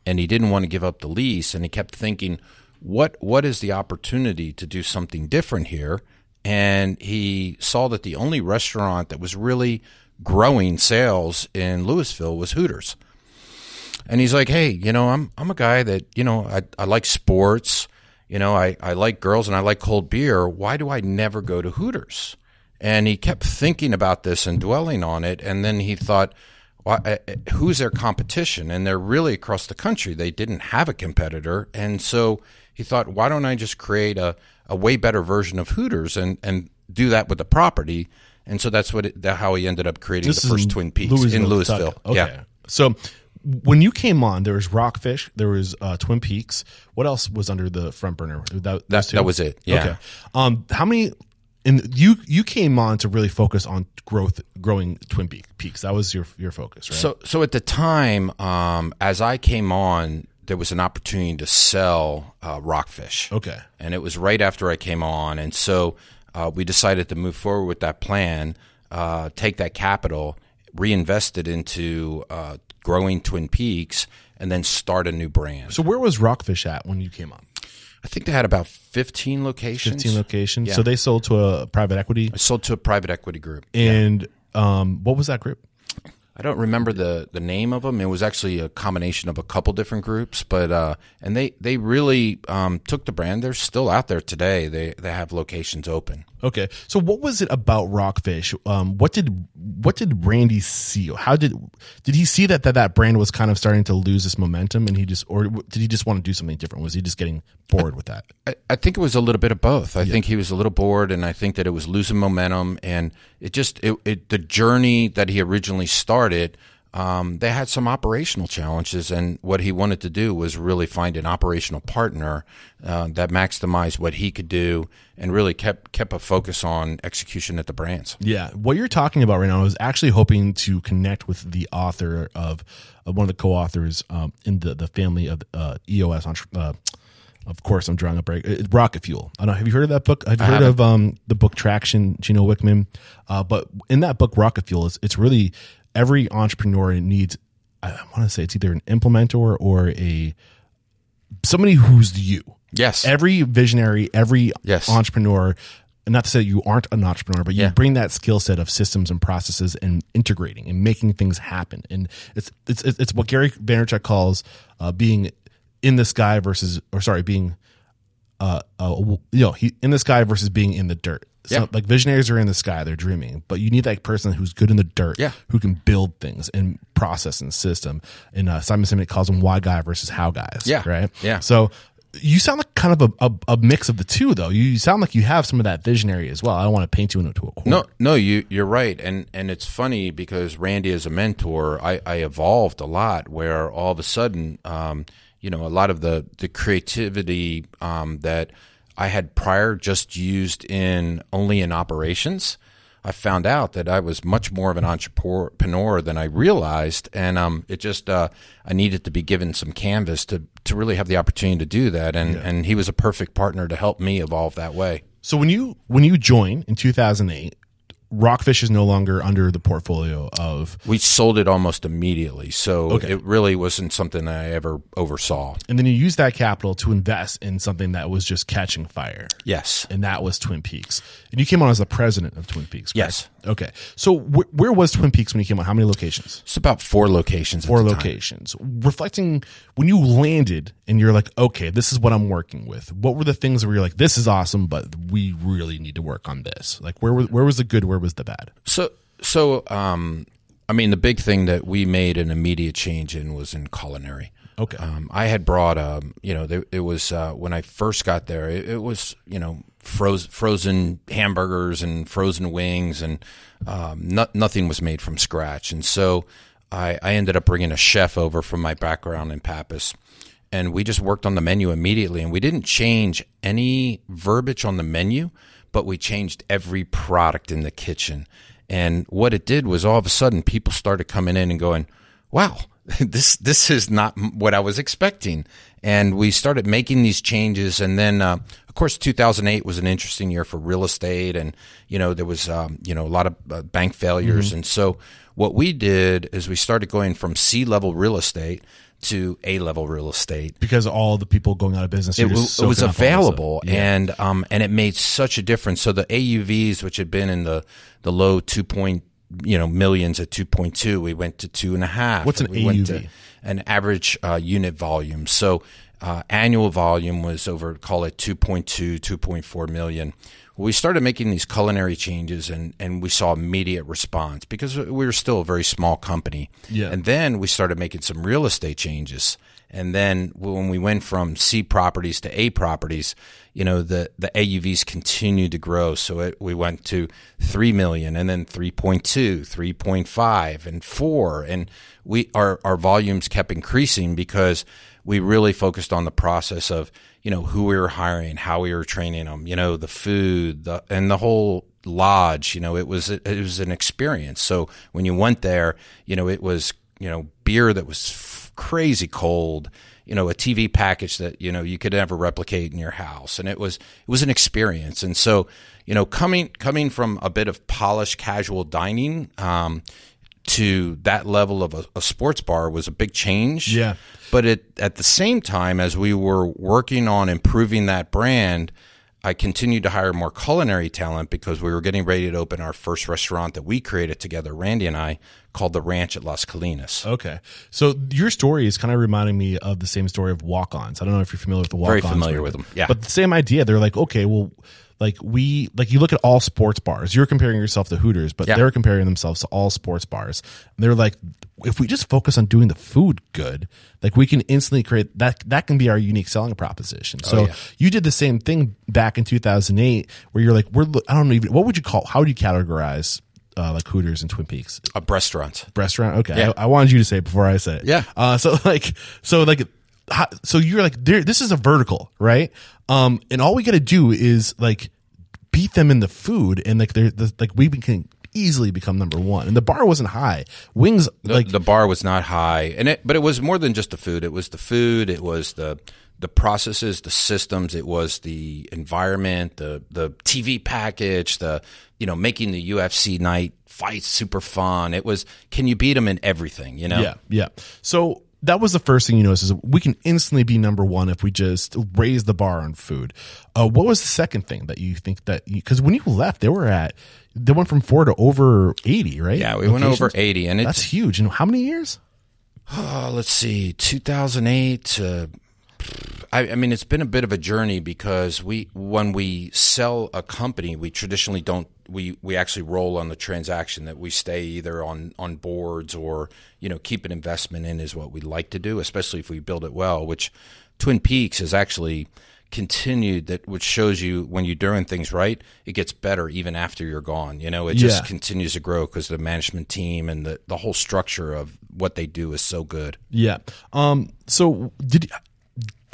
and he didn't want to give up the lease, and he kept thinking, what what is the opportunity to do something different here? And he saw that the only restaurant that was really growing sales in Louisville was Hooters. And he's like, "Hey, you know, I'm I'm a guy that you know I I like sports, you know, I I like girls and I like cold beer. Why do I never go to Hooters?" And he kept thinking about this and dwelling on it, and then he thought, why, "Who's their competition?" And they're really across the country. They didn't have a competitor, and so he thought, "Why don't I just create a a way better version of Hooters and and do that with the property?" And so that's what it, that how he ended up creating the first Twin Peaks in Louisville. Okay. Yeah. So when you came on, there was Rockfish, there was uh, Twin Peaks. What else was under the front burner? That, That- that was it, yeah. Okay. Um, how many? And you you came on to really focus on growth, growing Twin Peaks. That was your your focus, right? So, so at the time, um, as I came on, there was an opportunity to sell uh, Rockfish. okay. and it was right after I came on, and so uh, we decided to move forward with that plan, uh, take that capital, reinvest it into uh, growing Twin Peaks and then start a new brand. So where was Rockfish at when you came on? I think they had about 15 locations. 15 locations. Yeah. So they sold to a private equity. I sold to a private equity group. And um, what was that group? I don't remember the, the name of them. It was actually a combination of a couple different groups, but uh, and they they really um, took the brand. They're still out there today. They they have locations open. Okay. So what was it about Rockfish? Um, what did what did Randy see? How did did he see that, that that brand was kind of starting to lose its momentum and he just or did he just want to do something different? Was he just getting bored with that? I, I think it was a little bit of both. I think he was a little bored, and I think that it was losing momentum, and it just it, it the journey that he originally started. Um, they had some operational challenges, and what he wanted to do was really find an operational partner uh, that maximized what he could do, and really kept kept a focus on execution at the brands. Yeah, what you're talking about right now I was actually hoping to connect with the author of, one of the co-authors um, in the the family of uh, EOS. Entre- uh, of course, I'm drawing a break. It's Rocket Fuel. I don't know. Have you heard of that book? Have you heard of um, the book Traction, Gino Wickman? Uh, but in that book, Rocket Fuel is it's really every entrepreneur needs. I want to say it's either an implementer or a somebody who's you. Yes, Every visionary, every Yes. entrepreneur, not to say you aren't an entrepreneur, but you Yeah. bring that skill set of systems and processes and integrating and making things happen. And it's it's it's it's what Gary Vaynerchuk calls uh, being in the sky versus, or sorry, being uh, uh you know, he in the sky versus being in the dirt. So Yeah. like visionaries are in the sky, they're dreaming, but you need that person who's good in the dirt, Yeah. who can build things and process and system. And uh, Simon Sinek calls them why guy versus how guys. Yeah. right. Yeah. So you sound like kind of a, a, a mix of the two, though. You sound like you have some of that visionary as well. I don't want to paint you into a corner. No, no, you you're right, and and it's funny because Randy as a mentor, I, I evolved a lot. Where all of a sudden, um, you know, a lot of the the creativity um, that I had prior just used in only in operations. I found out that I was much more of an entrepreneur than I realized, and um, it just uh, I needed to be given some canvas to to really have the opportunity to do that, and and he was a perfect partner to help me evolve that way. So when you when you join in 2008, Rockfish is no longer under the portfolio of, We sold it almost immediately, so Okay. it really wasn't something that I ever oversaw. and then you used that capital to invest in something that was just catching fire. Yes, And that was Twin Peaks. And you came on as the president of Twin Peaks. correct? Yes. Okay. So wh- where was Twin Peaks when you came on? How many locations? it's about four locations. at Four the time. locations. Reflecting when you landed and you're like, okay, this is what I'm working with. What were the things where you're like, this is awesome, but we really need to work on this? Like, where was where was the good? Where was the bad? So, so um, I mean, the big thing that we made an immediate change in was in culinary. Okay. Um, I had brought, um, you know, there, it was uh, when I first got there. It, it was, you know, frozen frozen hamburgers and frozen wings, and um, no, nothing was made from scratch. And so I, I ended up bringing a chef over from my background in Pappas, and we just worked on the menu immediately. And we didn't change any verbiage on the menu, but we changed every product in the kitchen. And what it did was all of a sudden people started coming in and going, "Wow, this this is not what I was expecting." And we started making these changes, and then uh, of course 2008 was an interesting year for real estate, and you know there was um, you know a lot of uh, bank failures, and so what we did is we started going from C level real estate to A level real estate Because all the people going out of business, it, you're w- it was soaking up all this available. Yeah. and um and it made such a difference so the AUVs which had been in the the low two point you know millions at 2.2 we went to two and a half What's an We went AUV? to an average uh, unit volume so uh, annual volume was over call it 2.2 2.4 million we started making these culinary changes and, and we saw immediate response because we were still a very small company Yeah. and then we started making some real estate changes. And then when we went from C properties to A properties, you know, the, the AUVs continued to grow. So it, we went to 3 million and then 3.2, 3.5 and 4. And we, our, our volumes kept increasing because we really focused on the process of, you know, who we were hiring, how we were training them, you know, the food, the, and the whole lodge, you know, it was, it was an experience. So when you went there, you know, it was, you know, beer that was f- crazy cold, you know, a TV package that, you know, you could never replicate in your house. And it was, it was an experience. And so, you know, coming, coming from a bit of polished casual dining, um, to that level of a, a sports bar was a big change. Yeah. But it, at the same time, as we were working on improving that brand, I continued to hire more culinary talent because we were getting ready to open our first restaurant that we created together, Randy and I, called the Ranch at Las Colinas. Okay. So your story is kind of reminding me of the same story of walk ons. I don't know if you're familiar with the walk ons. Very familiar with them, yeah. But the same idea. They're like, okay, well, like we like you look at all sports bars. You're comparing yourself to Hooters, but Yeah. they're comparing themselves to all sports bars. They're like, if we just focus on doing the food good, like we can instantly create that. That can be our unique selling proposition. So Oh, yeah. you did the same thing back in 2008, where you're like, we're I don't even what would you call how would you categorize uh, like Hooters and Twin Peaks? A restaurant. restaurant. Okay, Yeah. I, I wanted you to say it before I said it. Yeah. Uh, so like, so like, so you're like, there. This is a vertical, right? Um, and all we got to do is like beat them in the food, and like they're the, like we can easily become number one. And the bar wasn't high. Wings The, like the bar was not high, and it, but it was more than just the food. It was the food. It was the the processes, the systems. It was the environment, the the TV package, the you know making the UFC night fights super fun. It was can you beat them in everything? You know, Yeah, yeah. So that was the first thing you noticed is we can instantly be number one if we just raise the bar on food. Uh, what was the second thing that you think that because when you left, they were at they went from four to over eighty, right? Yeah, we went over eighty, and That's huge. And how many years? uh, let's see, two thousand eight. Uh, I, I mean, it's been a bit of a journey because we, when we sell a company, we traditionally don't. We, we actually roll on the transaction that we stay either on, on boards or you know keep an investment in is what we like to do, especially if we build it well. Which Twin Peaks has actually continued that, which shows you when you're doing things right, it gets better even after you're gone. You know, it just Yeah. continues to grow because the management team and the, the whole structure of what they do is so good. Yeah. Um. So did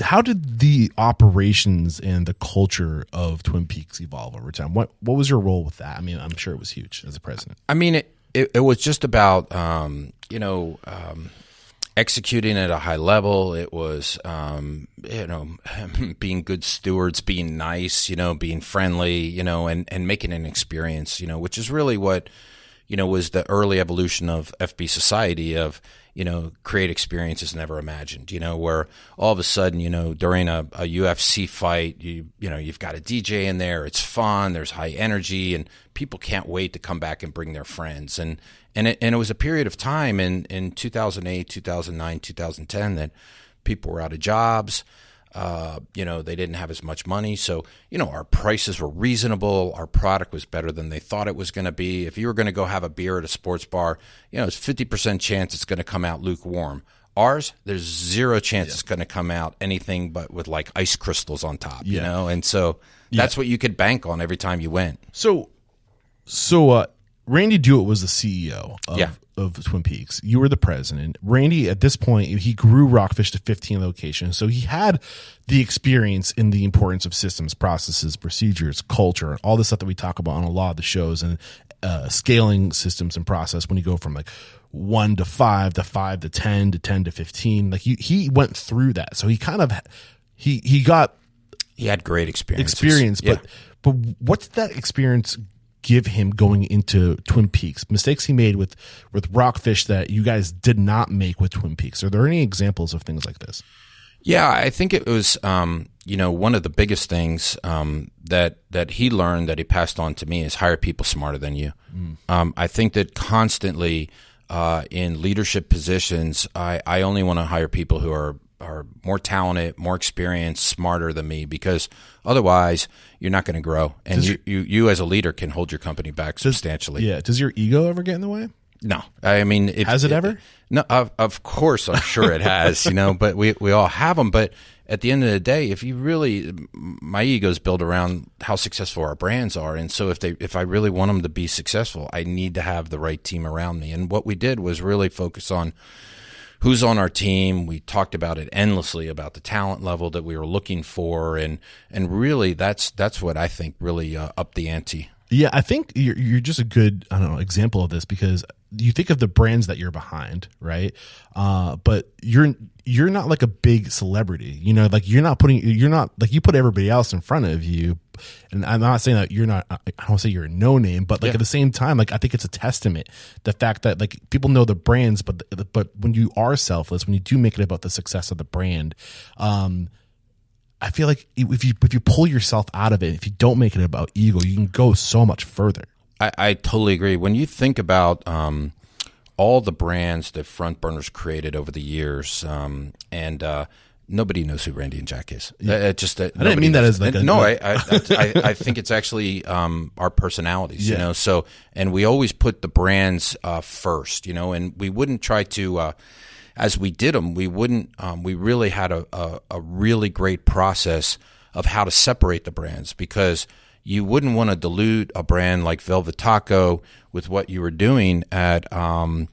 how did the operations and the culture of Twin Peaks evolve over time? What What was your role with that? I mean, I'm sure it was huge as a president. I mean, it, it, it was just about, um, you know, um, executing at a high level. It was, um, you know, being good stewards, being nice, you know, being friendly, you know, and, and making an experience, you know, which is really what, you know, was the early evolution of FB society of, you know, create experiences never imagined, you know, where all of a sudden, you know, during a, a UFC fight, you, you know, you've got a DJ in there, it's fun, there's high energy and people can't wait to come back and bring their friends. And, and it, and it was a period of time in, in 2008, 2009, 2010 that people were out of jobs. Uh, you know, they didn't have as much money. So, you know, our prices were reasonable. Our product was better than they thought it was going to be. If you were going to go have a beer at a sports bar, you know, it's 50% chance it's going to come out lukewarm. Ours, there's zero chance it's going to come out anything but with like ice crystals on top, you know? And so that's what you could bank on every time you went. So, so uh, Randy Dewitt was the CEO of, Yeah. of Twin Peaks. You were the president. Randy, at this point, he grew Rockfish to 15 locations. So he had the experience in the importance of systems, processes, procedures, culture, all the stuff that we talk about on a lot of the shows and uh, scaling systems and process when you go from like one to five to five to 10 to 10 to 15. Like you, he went through that. So he kind of, he, he got He had great experience. experience, but but what's that experience give him going into Twin Peaks? Mistakes he made with with Rockfish that you guys did not make with Twin Peaks. Are there any examples of things like this? Yeah, I think it was, um, you know, one of the biggest things um, that that he learned that he passed on to me is hire people smarter than you. Um, I think that constantly uh, in leadership positions, I, I only want to hire people who are are more talented, more experienced, smarter than me, because otherwise you're not going to grow, and you, you you as a leader can hold your company back substantially. Yeah. Does your ego ever get in the way? No, I mean, if, Has it ever? No, of, of course, I'm sure it has. you know, but we we all have them. But at the end of the day, if you really, my ego's built around how successful our brands are, and so if they, if I really want them to be successful, I need to have the right team around me. And what we did was really focus on who's on our team. We talked about it endlessly about the talent level that we were looking for, and and really that's that's what I think really uh, upped the ante. Yeah, I think you're you're just a good I don't know example of this because you think of the brands that you're behind, right? Uh, but you're you're not like a big celebrity, you know, like you're not putting you're not like you put everybody else in front of you, and I'm not saying that you're not. I don't say you're a no name, but like Yeah. at the same time, like I think it's a testament the fact that like people know the brands, but but when you are selfless, when you do make it about the success of the brand, um, I feel like if you if you pull yourself out of it, if you don't make it about ego, you can go so much further. I, I totally agree. When you think about um, all the brands that Front Burners created over the years, um, and uh, nobody knows who Randy and Jack is. Uh, just that I didn't mean that as like a- no. I I, I I think it's actually um, our personalities. You know, so and we always put the brands uh, first. You know, and we wouldn't try to. Uh, as we did them, we wouldn't. Um, we really had a, a, a really great process of how to separate the brands because you wouldn't want to dilute a brand like Velvet Taco with what you were doing at um,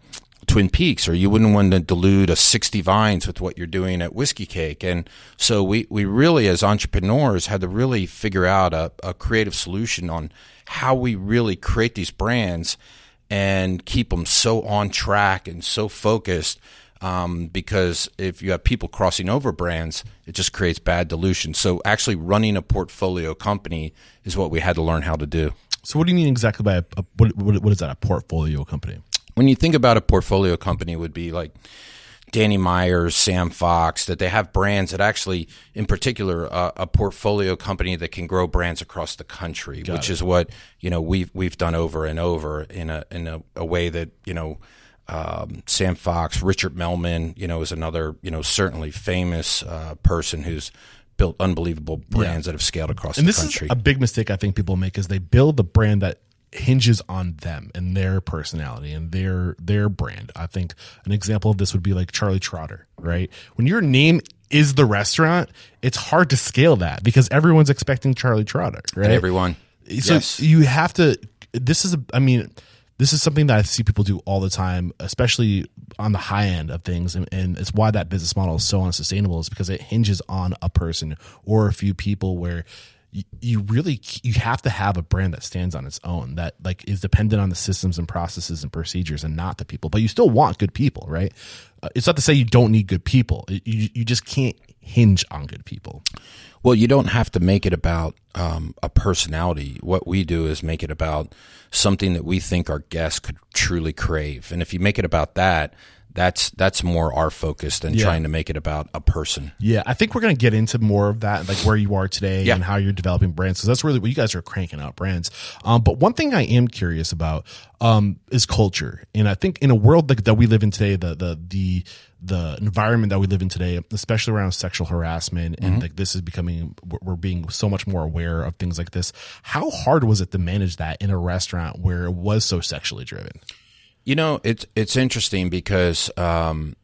Twin Peaks, or you wouldn't want to dilute a 60 Vines with what you're doing at Whiskey Cake. And so we, we really, as entrepreneurs, had to really figure out a, a creative solution on how we really create these brands and keep them so on track and so focused um, because if you have people crossing over brands, it just creates bad dilution. So actually running a portfolio company is what we had to learn how to do. So, what do you mean exactly by a, a what, what? What is that? A portfolio company? When you think about a portfolio company, it would be like Danny Myers, Sam Fox, that they have brands that actually, in particular, uh, a portfolio company that can grow brands across the country, which is what you know we've we've done over and over in a in a, a way that you know um, Sam Fox, Richard Melman, you know, is another you know certainly famous uh, person who's built unbelievable brands that have scaled across And the this country. is a big mistake I think people make is they build the brand that hinges on them and their personality and their their brand. I think an example of this would be like Charlie Trotter, right? When your name is the restaurant, it's hard to scale that because everyone's expecting Charlie Trotter, right? and everyone, so yes. you have to this is a, i mean this is something that i see people do all the time especially on the high end of things and, and it's why that business model is so unsustainable is because it hinges on a person or a few people where you, really you have to have a brand that stands on its own that like is dependent on the systems and processes and procedures and not the people but you still want good people right uh, it's not to say you don't need good people you, you just can't hinge on good people Well, you don't have to make it about um, a personality. What we do is make it about something that we think our guests could truly crave. And if you make it about that, that's that's more our focus than Yeah. trying to make it about a person. Yeah, I think we're going to get into more of that, like where you are today Yeah. and how you're developing brands, because that's really what you guys are cranking out brands. Um, but one thing I am curious about um, is culture, and I think in a world like that we live in today, the the the the environment that we live in today, especially around sexual harassment, and like this is becoming, we're being so much more aware of things like this. How hard was it to manage that in a restaurant where it was so sexually driven? You know, it's it's interesting because um,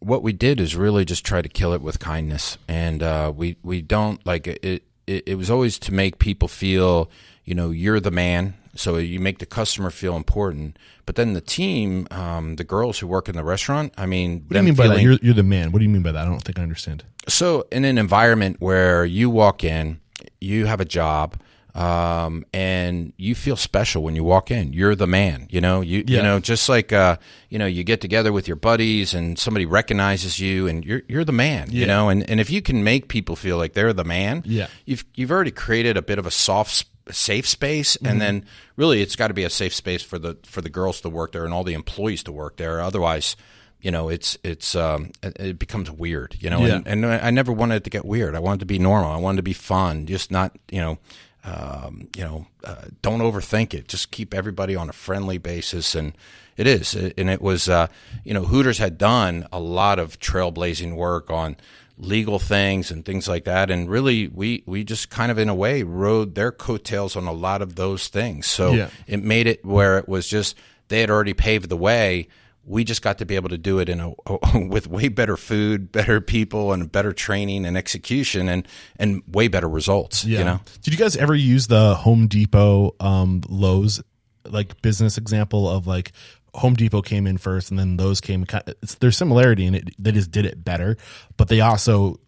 what we did is really just try to kill it with kindness, and uh, we we don't like it, it. It was always to make people feel, you know, you're the man. So you make the customer feel important, but then the team, um, the girls who work in the restaurant, I mean, What do you mean by that? You're, you're the man. What do you mean by that? I don't think I understand. so in an environment where you walk in, you have a job, um, and you feel special when you walk in. You're the man. You know, you Yeah. you know, just like uh, you know, you get together with your buddies and somebody recognizes you, and you're you're the man. You know, and and if you can make people feel like they're the man, Yeah. you've you've already created a bit of a soft. safe space Mm-hmm. and then really it's got to be a safe space for the for the girls to work there and all the employees to work there otherwise you know it's it's um it, it becomes weird you know Yeah. and, and I never wanted it to get weird. I wanted it to be normal. I wanted it to be fun, just not you know, um, you know, uh, don't overthink it. Just keep everybody on a friendly basis, and it is. And it was, uh, you know, Hooters had done a lot of trailblazing work on legal things and things like that, and really, we we just kind of in a way rode their coattails on a lot of those things. So Yeah. it made it where it was just they had already paved the way we just got to be able to do it in a with way better food, better people, and better training and execution, and and way better results. Yeah. You know, Did you guys ever use the Home Depot, um, Lowe's, like business example of like Home Depot came in first and then Lowe's came? It's, there's similarity in it. They just did it better, but they also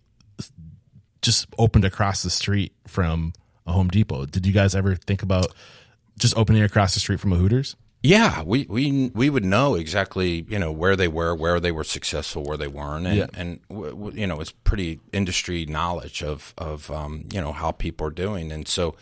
just opened across the street from a Home Depot. Did you guys ever think about just opening across the street from a Hooters? Yeah, we, we we would know exactly you know where they were, where they were successful, where they weren't, and Yeah. and w- w- you know it's pretty industry knowledge of of um, you know how people are doing, and so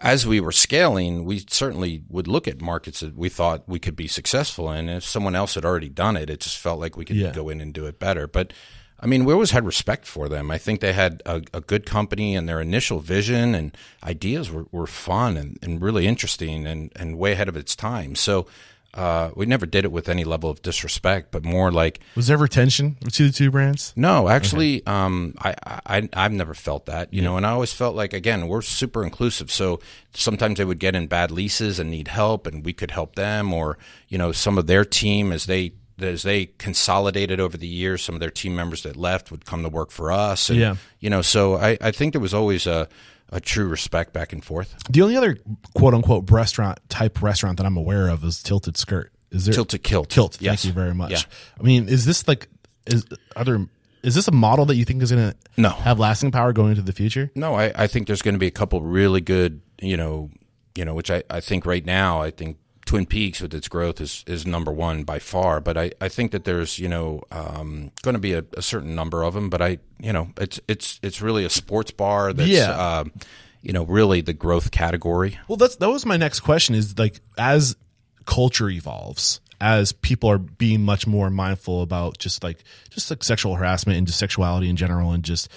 as we were scaling, we certainly would look at markets that we thought we could be successful in. If someone else had already done it, it just felt like we could Yeah. go in and do it better. But I mean, we always had respect for them. I think they had a, a good company, and their initial vision and ideas were, were fun and, and really interesting and, and way ahead of its time. So uh, we never did it with any level of disrespect, but more like Was there ever tension between the two brands? no, actually, um, I, I I've never felt that, you know, and I always felt like again we're super inclusive. So sometimes they would get in bad leases and need help, and we could help them, or you know, some of their team as they as they consolidated over the years, some of their team members that left would come to work for us, and, Yeah. you know, so I, I think there was always a a true respect back and forth. The only other quote unquote restaurant type restaurant that I'm aware of is Tilted Skirt. Is there Tilted Kilt. Kilt? Yes. Thank you very much. Yeah. I mean, is this like is other is this a model that you think is going to No. have lasting power going into the future? No, I, I think there's going to be a couple really good, you know, you know, which I, I think right now, I think Twin Peaks with its growth is, is number one by far. But I, I think that there's, you know, um, going to be a, a certain number of them. But I, you know, it's it's it's really a sports bar that's, Yeah. um, you know, really the growth category. Well, that's that was my next question. Is like as culture evolves, as people are being much more mindful about just like just like sexual harassment and just sexuality in general, and just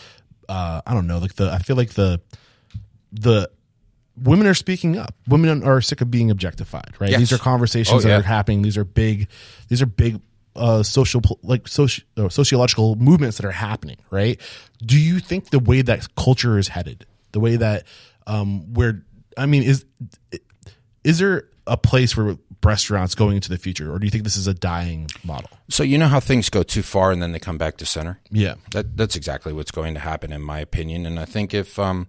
uh, I don't know, like the I feel like the the women are speaking up. Women are sick of being objectified, right? Yes. These are conversations Oh, that yeah. are happening. These are big. These are big. Uh, social like soci- uh, sociological movements that are happening, right? Do you think the way that culture is headed, the way that um, where I mean, is is there a place where restaurants going into the future, or do you think this is a dying model? So you know how things go too far and then they come back to center. Yeah, That that's exactly what's going to happen, in my opinion. And I think if um,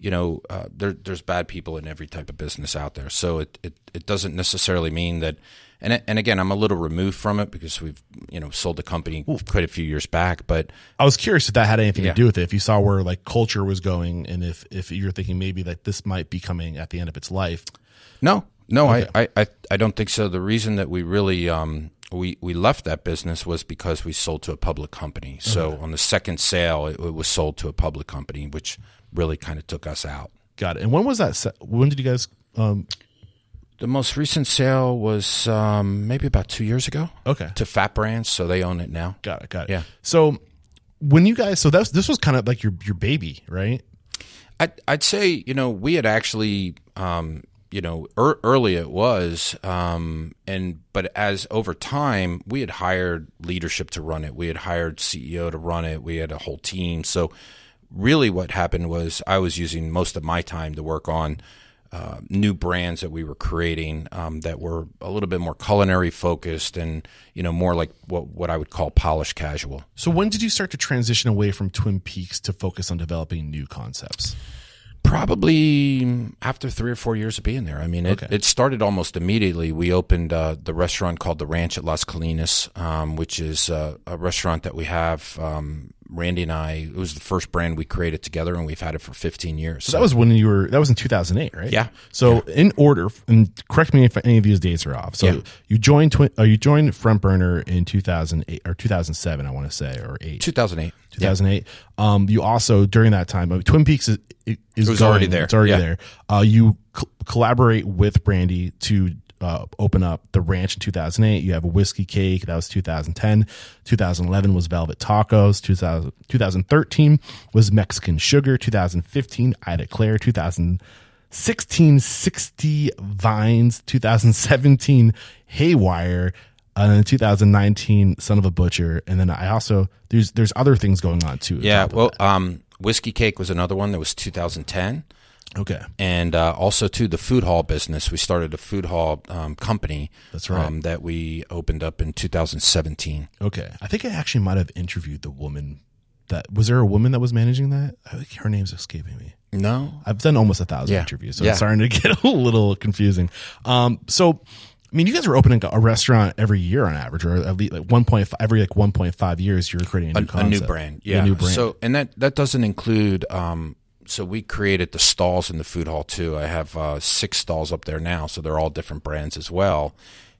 you know, uh, there, there's bad people in every type of business out there, so it, it, it doesn't necessarily mean that. And and again, I'm a little removed from it because we've you know sold the company quite a few years back, but I was curious if that had anything Yeah. to do with it. If you saw where like culture was going, and if if you're thinking maybe that this might be coming at the end of its life. No, no, I, I, I, I don't think so. The reason that we really um, we we left that business was because we sold to a public company. So on the second sale, it, it was sold to a public company, which really kind of took us out. Got it. And when was that? When did you guys? Um, The most recent sale was um, maybe about two years ago. Okay. To Fat Brands, so they own it now. got it. Got it. Yeah. So when you guys, so that's this was kind of like your your baby, right? I'd, I'd say you know we had actually um, you know er, early it was um, and but as over time we had hired leadership to run it we had hired CEO to run it we had a whole team so really what happened was I was using most of my time to work on uh, new brands that we were creating um, that were a little bit more culinary focused and you know more like what what I would call polished casual. So when did you start to transition away from Twin Peaks to focus on developing new concepts? Probably after three or four years of being there. I mean, it, Okay. it started almost immediately. We opened uh, the restaurant called the Ranch at Las Colinas, um, which is uh, a restaurant that we have. Um, Randy and I, it was the first brand we created together, and we've had it for 15 years. So that was when you were. That was in 2008, right? Yeah. So in order, and correct me if any of these dates are off. So Yeah. you joined Twin. Uh, you joined Front Burner in 2008 or 2007, I want to say, or eight. 2008. 2008. Um, you also during that time, Twin Peaks is, is going- already there. It's already Yeah. there. Uh, you co- collaborate with Brandy to uh, open up the ranch in 2008. You have a whiskey cake that was 2010. 2011 was Velvet Tacos. 2000, 2013 was Mexican Sugar. 2015 Ida Claire. 2016 60 Vines. 2017 Haywire and then 2019 son of a butcher and then i also there's there's other things going on too Yeah. Well, um, Whiskey Cake was another one that was 2010. Okay and uh, also to the food hall business. We started a food hall um, company. That's right. Um, that we opened up in 2017. okay i think i actually might have interviewed the woman that was there a woman that was managing that I think her name's escaping me No, i've done almost a thousand Yeah. interviews so Yeah. it's starting to get a little confusing um so I mean, you guys are opening a restaurant every year on average, or at least like one point every like one point five years. You're creating a new a, a new brand. A Yeah, new brand. So, and that that doesn't include um, so we created the stalls in the food hall too. I have uh, six stalls up there now, so they're all different brands as well.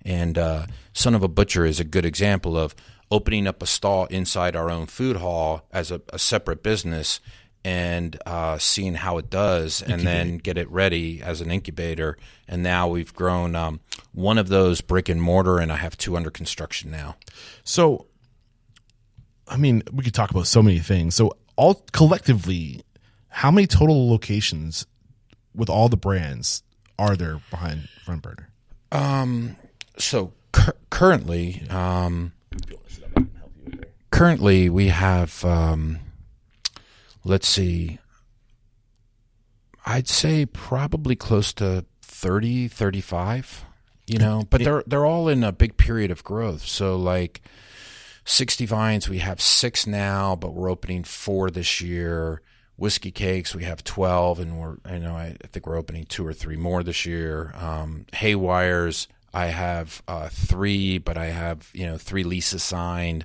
And uh, Son of a Butcher is a good example of opening up a stall inside our own food hall as a, a separate business and uh, seeing how it does, and then get it ready as an incubator. And now we've grown um, one of those brick and mortar, and I have two under construction now. So, I mean, we could talk about so many things. So, all collectively, how many total locations with all the brands are there behind Front Burner? Um, so cur- currently, um, currently we have, um, let's see, I'd say probably close to 30, 35, you know, but they're, they're all in a big period of growth. So like 60 vines, we have six now, but we're opening four this year. Whiskey cakes, we have 12 and we're, I know, I, I think we're opening two or three more this year. Um, Haywires, I have uh, three, but I have you know three leases signed.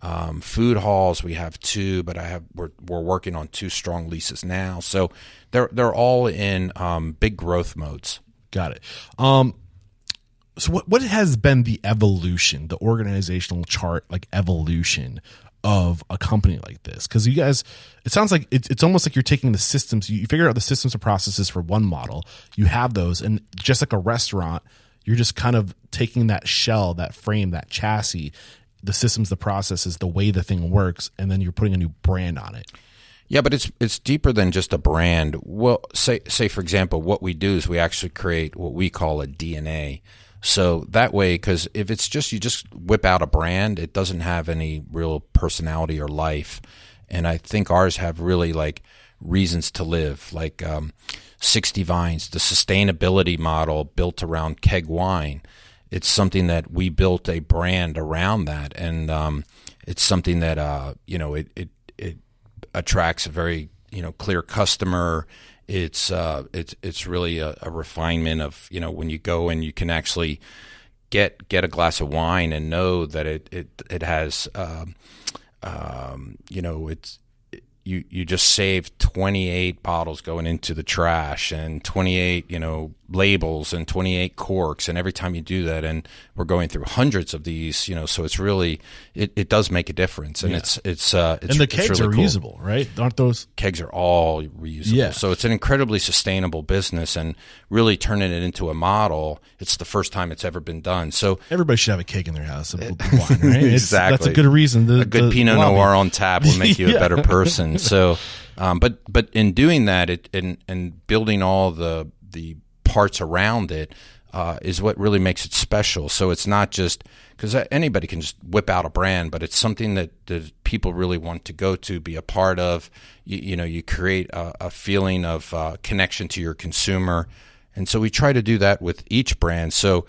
Um, food halls, we have two, but I have we're we're working on two strong leases now. So they're they're all in um, big growth modes. Got it. Um, so what what has been the evolution, the organizational chart, like evolution of a company like this? Because you guys, it sounds like it's it's almost like you're taking the systems, you, you figure out the systems and processes for one model, you have those, and just like a restaurant, you're just kind of taking that shell, that frame, that chassis, the systems, the processes, the way the thing works, and then you're putting a new brand on it. Yeah, but it's it's deeper than just a brand. Well, say say for example, what we do is we actually create what we call a DNA. So that way, because if it's just you just whip out a brand, it doesn't have any real personality or life. And I think ours have really like reasons to live, like um, 60 Vines, the sustainability model built around keg wine. It's something that we built a brand around that, and um, it's something that uh, you know it, it it attracts a very you know clear customer it's uh, it's it's really a, a, refinement of you know when you go and you can actually get get a glass of wine and know that it it it has um, um, you know it's you you just save 28 bottles going into the trash and 28 you know labels and 28 corks and every time you do that and we're going through hundreds of these you know so it's really it, it does make a difference and yeah. it's it's uh it's, and the kegs really are reusable right aren't those kegs are all reusable yeah. so it's an incredibly sustainable business and really turning it into a model it's the first time it's ever been done so everybody should have a keg in their house wine, right? exactly that's a good reason the, a good pinot lobby. noir on tap will make you yeah. a better person so um, but but in doing that it and and building all the the parts around it uh, is what really makes it special. So it's not just because anybody can just whip out a brand, but it's something that, that people really want to go to, be a part of. You, you know, you create a, a feeling of uh, connection to your consumer, and so we try to do that with each brand. So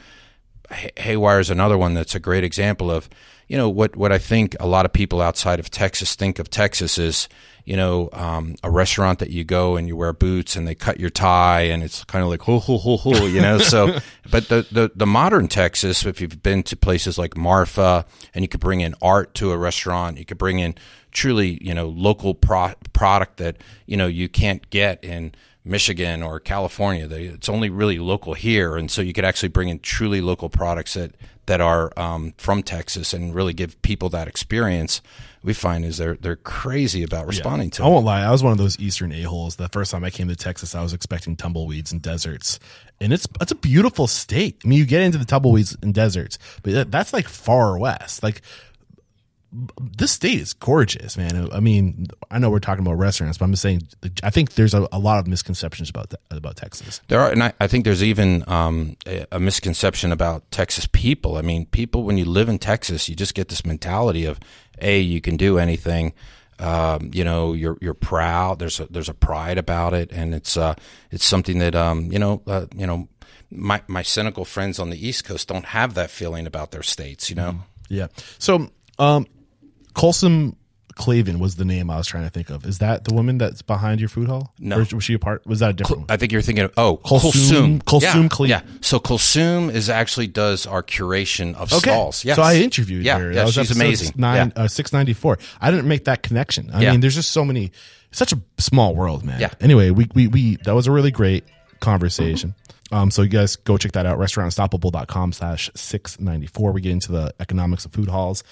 Haywire is another one that's a great example of, you know, what what I think a lot of people outside of Texas think of Texas is you know, um, a restaurant that you go and you wear boots and they cut your tie and it's kind of like ho ho ho ho, you know. so, but the, the the modern Texas, if you've been to places like Marfa and you could bring in art to a restaurant, you could bring in truly, you know, local pro- product that you know you can't get in Michigan or California. They, it's only really local here, and so you could actually bring in truly local products that that are um, from Texas and really give people that experience we find is they're they're crazy about responding yeah. to. I won't lie, I was one of those eastern a holes. The first time I came to Texas, I was expecting tumbleweeds and deserts, and it's it's a beautiful state. I mean, you get into the tumbleweeds and deserts, but that's like far west. Like this state is gorgeous, man. I mean, I know we're talking about restaurants, but I'm just saying, I think there's a, a lot of misconceptions about about Texas. There are, and I, I think there's even um, a, a, misconception about Texas people. I mean, people when you live in Texas, you just get this mentality of, a, you can do anything. Um, you know, you're you're proud. There's a there's a pride about it, and it's uh it's something that um you know uh, you know my my cynical friends on the East Coast don't have that feeling about their states. You know. Yeah. So um Colson Clavin was the name I was trying to think of. Is that the woman that's behind your food hall? No. Or was she a part? Was that a different I think you're thinking of, oh, Kulsum. Kulsum yeah, Clavin. Yeah. So Kulsum is actually does our curation of okay. stalls. Yes. So I interviewed yeah, her. Yeah, she's amazing. Nine, yeah. uh, 694. I didn't make that connection. I yeah. mean, there's just so many such a small world, man. Yeah. Anyway, we we we that was a really great conversation. Um, so you guys go check that out, restaurantunstoppable.com slash 694. We get into the economics of food halls.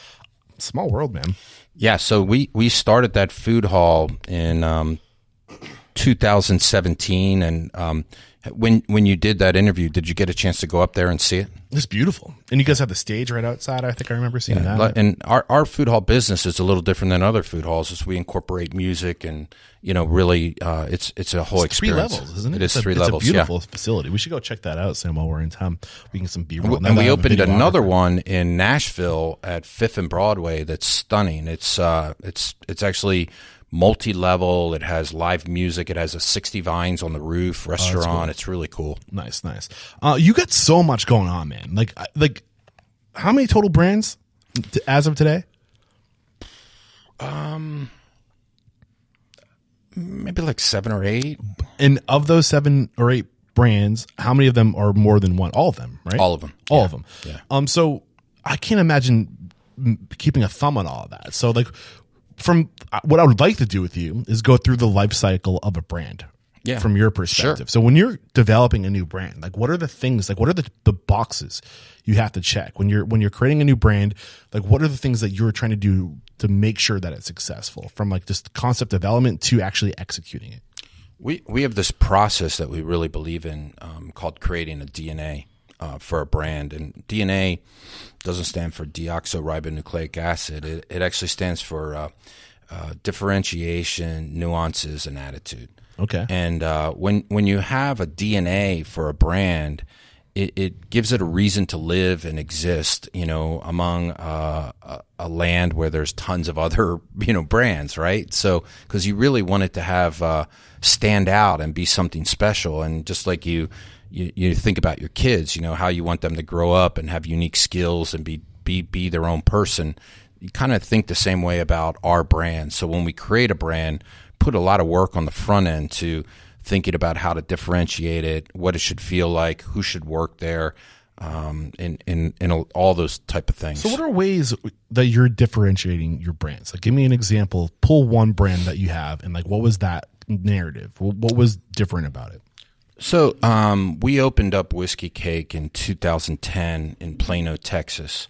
Small world, man. Yeah, so we we started that food hall in um, 2017, and um, when when you did that interview, did you get a chance to go up there and see it? It's beautiful. And you guys have the stage right outside. I think I remember seeing that. And our, our food hall business is a little different than other food halls, as we incorporate music and you know really uh, it's it's a whole three experience. levels, isn't it? It is it's three a, levels. It's a beautiful yeah. facility. We should go check that out, Sam, while we're in town. We can get some B roll. and we opened another one in Nashville at Fifth and Broadway. That's stunning. It's uh, it's it's actually multi-level. It has live music. It has a sixty vines on the roof restaurant. It's really cool. Nice, nice. Uh, you got so much going on, man. Like, like, how many total brands t- as of today? Um, maybe like seven or eight. And of those seven or eight brands, how many of them are more than one? All of them, right? All of them. All of them. Yeah. Um. So I can't imagine keeping a thumb on all of that. So, like, from uh, what I would like to do with you is go through the life cycle of a brand. Yeah. From your perspective. So when you're developing a new brand, like what are the things, like what are the, the boxes you have to check when you're when you're creating a new brand? Like what are the things that you're trying to do to make sure that it's successful from like just concept development to actually executing it? We we have this process that we really believe in um, called creating a DNA uh, for a brand, and DNA doesn't stand for deoxyribonucleic acid. It, it actually stands for uh, uh, differentiation, nuances, and attitude. Okay. And uh, when when you have a DNA for a brand, it, it gives it a reason to live and exist. You know, among uh, a, a land where there's tons of other you know brands, right? So because you really want it to have uh, stand out and be something special, and just like you, you you think about your kids, you know how you want them to grow up and have unique skills and be be be their own person. You kind of think the same way about our brand. So when we create a brand, put a lot of work on the front end to thinking about how to differentiate it, what it should feel like, who should work there, um, and, and, and all those type of things. So what are ways that you're differentiating your brands? Like give me an example. Pull one brand that you have and like what was that narrative? What what was different about it? So um, we opened up Whiskey Cake in 2010 in Plano, Texas.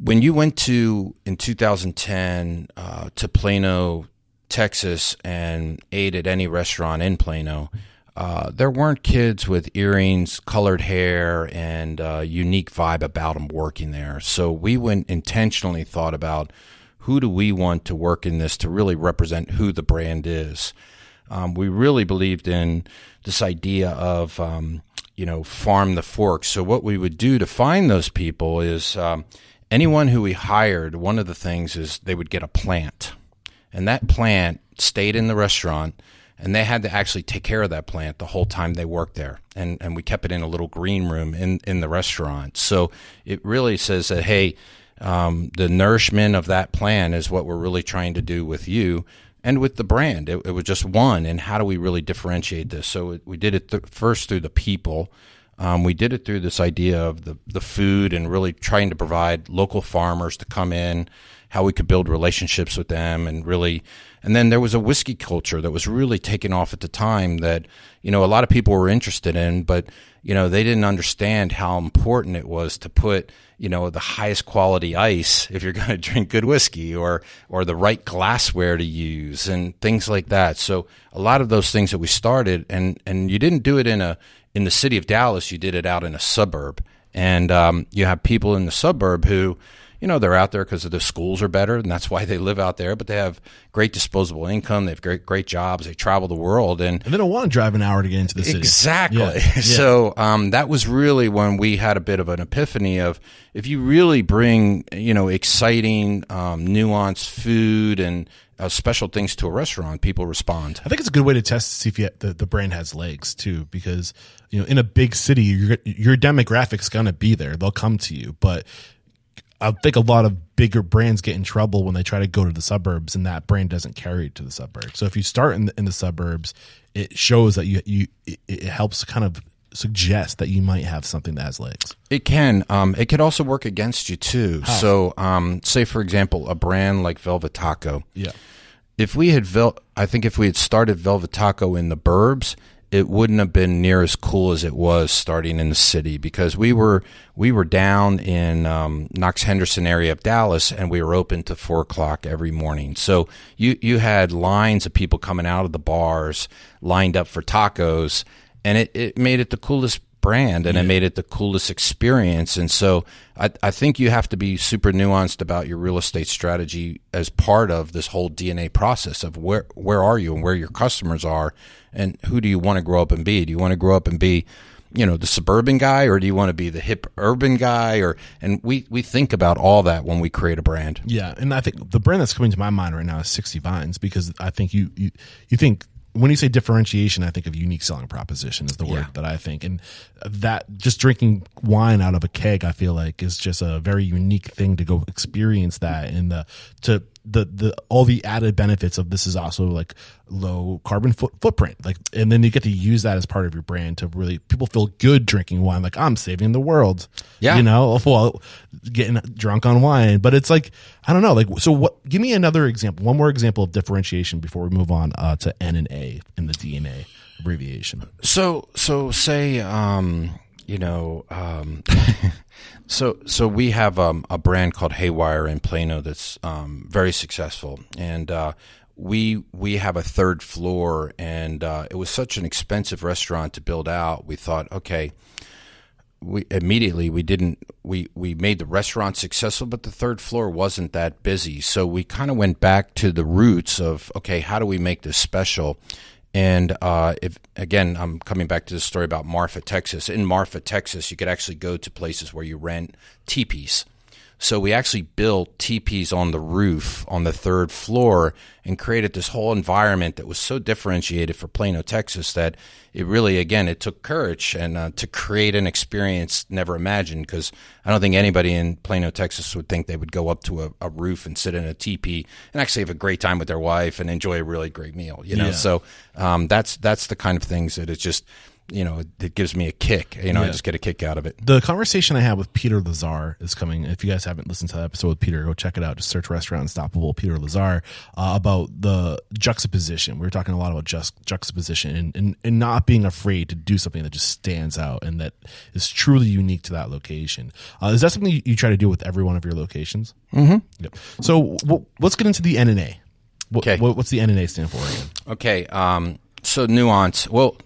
When you went to in 2010 uh, to Plano, Texas, and ate at any restaurant in Plano, uh, there weren't kids with earrings, colored hair, and uh, unique vibe about them working there. So we went intentionally thought about who do we want to work in this to really represent who the brand is um, we really believed in this idea of um, you know farm the fork. So what we would do to find those people is um, anyone who we hired. One of the things is they would get a plant, and that plant stayed in the restaurant. And they had to actually take care of that plant the whole time they worked there. And, and we kept it in a little green room in, in the restaurant. So it really says that, hey, um, the nourishment of that plant is what we're really trying to do with you and with the brand. It, it was just one. And how do we really differentiate this? So we did it th- first through the people. Um, we did it through this idea of the, the food and really trying to provide local farmers to come in, how we could build relationships with them and really, and then there was a whiskey culture that was really taking off at the time that, you know, a lot of people were interested in, but, you know, they didn't understand how important it was to put, you know, the highest quality ice if you're going to drink good whiskey or, or the right glassware to use and things like that. So a lot of those things that we started and, and you didn't do it in a, in the city of Dallas, you did it out in a suburb. And um, you have people in the suburb who, you know, they're out there because the schools are better, and that's why they live out there. But they have great disposable income. They have great great jobs. They travel the world, and And they don't want to drive an hour to get into the city. Exactly. Yeah, yeah. So um, that was really when we had a bit of an epiphany of if you really bring you know exciting, um, nuanced food and uh, special things to a restaurant, people respond. I think it's a good way to test to see if you, the, the brand has legs too, because you know in a big city, your your demographic's gonna be there. They'll come to you, but I think a lot of bigger brands get in trouble when they try to go to the suburbs, and that brand doesn't carry it to the suburbs. So if you start in the, in the suburbs, it shows that you you it, it helps kind of suggest that you might have something that has legs. It can. Um, it could also work against you too. So, um, say for example, a brand like Velvet Taco. Yeah. if we had vel- I think if we had started Velvet Taco in the burbs, it wouldn't have been near as cool as it was starting in the city because we were we were down in um, Knox Henderson area of Dallas and we were open to four o'clock every morning. So you you had lines of people coming out of the bars lined up for tacos, and it, it made it the coolest brand and it made it the coolest experience. And so I, I think you have to be super nuanced about your real estate strategy as part of this whole DNA process of where where are you and where your customers are and who do you want to grow up and be? Do you want to grow up and be you know the suburban guy or do you want to be the hip urban guy or and we we think about all that when we create a brand Yeah, and I think the brand that's coming to my mind right now is 60 Vines because I think you you, you think when you say differentiation, I think of unique selling proposition is the word Yeah. that I think, and that just drinking wine out of a keg, I feel like is just a very unique thing to go experience that and the to the the all the added benefits of this is also like low carbon foot, footprint, like, and then you get to use that as part of your brand to really people feel good drinking wine, like I'm saving the world, Yeah. you know, well, getting drunk on wine, but it's like I don't know, like so. What? Give me another example, one more example of differentiation before we move on uh, to N and A in the DNA abbreviation. So so say um you know um so so we have um, a brand called Haywire in Plano that's um, very successful. And uh we we have a third floor and uh, it was such an expensive restaurant to build out. We thought okay we immediately we didn't we we made the restaurant successful but the third floor wasn't that busy. So we kind of went back to the roots of okay how do we make this special and uh, if again i'm coming back to the story about marfa texas. In marfa texas you could actually go to places where you rent teepees so we actually built teepees on the roof on the third floor and created this whole environment that was so differentiated for Plano, Texas that it really, again, it took courage and uh, to create an experience never imagined because I don't think anybody in Plano, Texas would think they would go up to a, a roof and sit in a teepee and actually have a great time with their wife and enjoy a really great meal, you know? Yeah. So um, that's, that's the kind of things that it's just, you know, it, gives me a kick, you know, I just get a kick out of it. The conversation I had with Peter Lazar is coming. If you guys haven't listened to that episode with Peter, go check it out. Just search Restaurant Unstoppable Peter Lazar uh, about the juxtaposition. We were talking a lot about just juxtaposition and, and, and not being afraid to do something that just stands out and that is truly unique to that location. Uh, is that something you, try to do with every one of your locations? Mm-hmm. Yep. So w- let's get into the NNA. What, Okay. what, what's the NNA stand for again? Okay, um, so nuance. Well,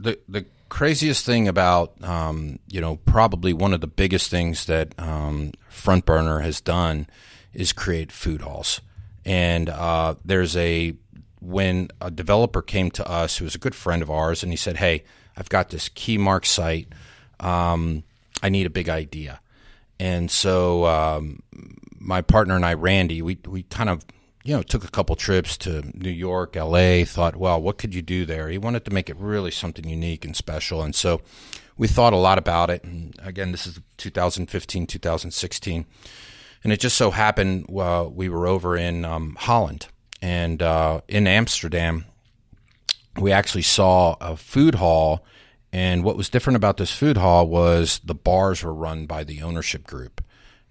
the the craziest thing about um, you know probably one of the biggest things that um, Front Burner has done is create food halls, and uh, there's a when a developer came to us who was a good friend of ours, and he said, "Hey, I've got this key mark site. Um, I need a big idea." And so um, my partner and I, Randy, we we kind of you know took a couple trips to New York, L.A. Thought, well, what could you do there? He wanted to make it really something unique and special, and so we thought a lot about it. And again, this is 2015, 2016, and it just so happened uh, we were over in um, Holland and uh, in Amsterdam we actually saw a food hall and what was different about this food hall was the bars were run by the ownership group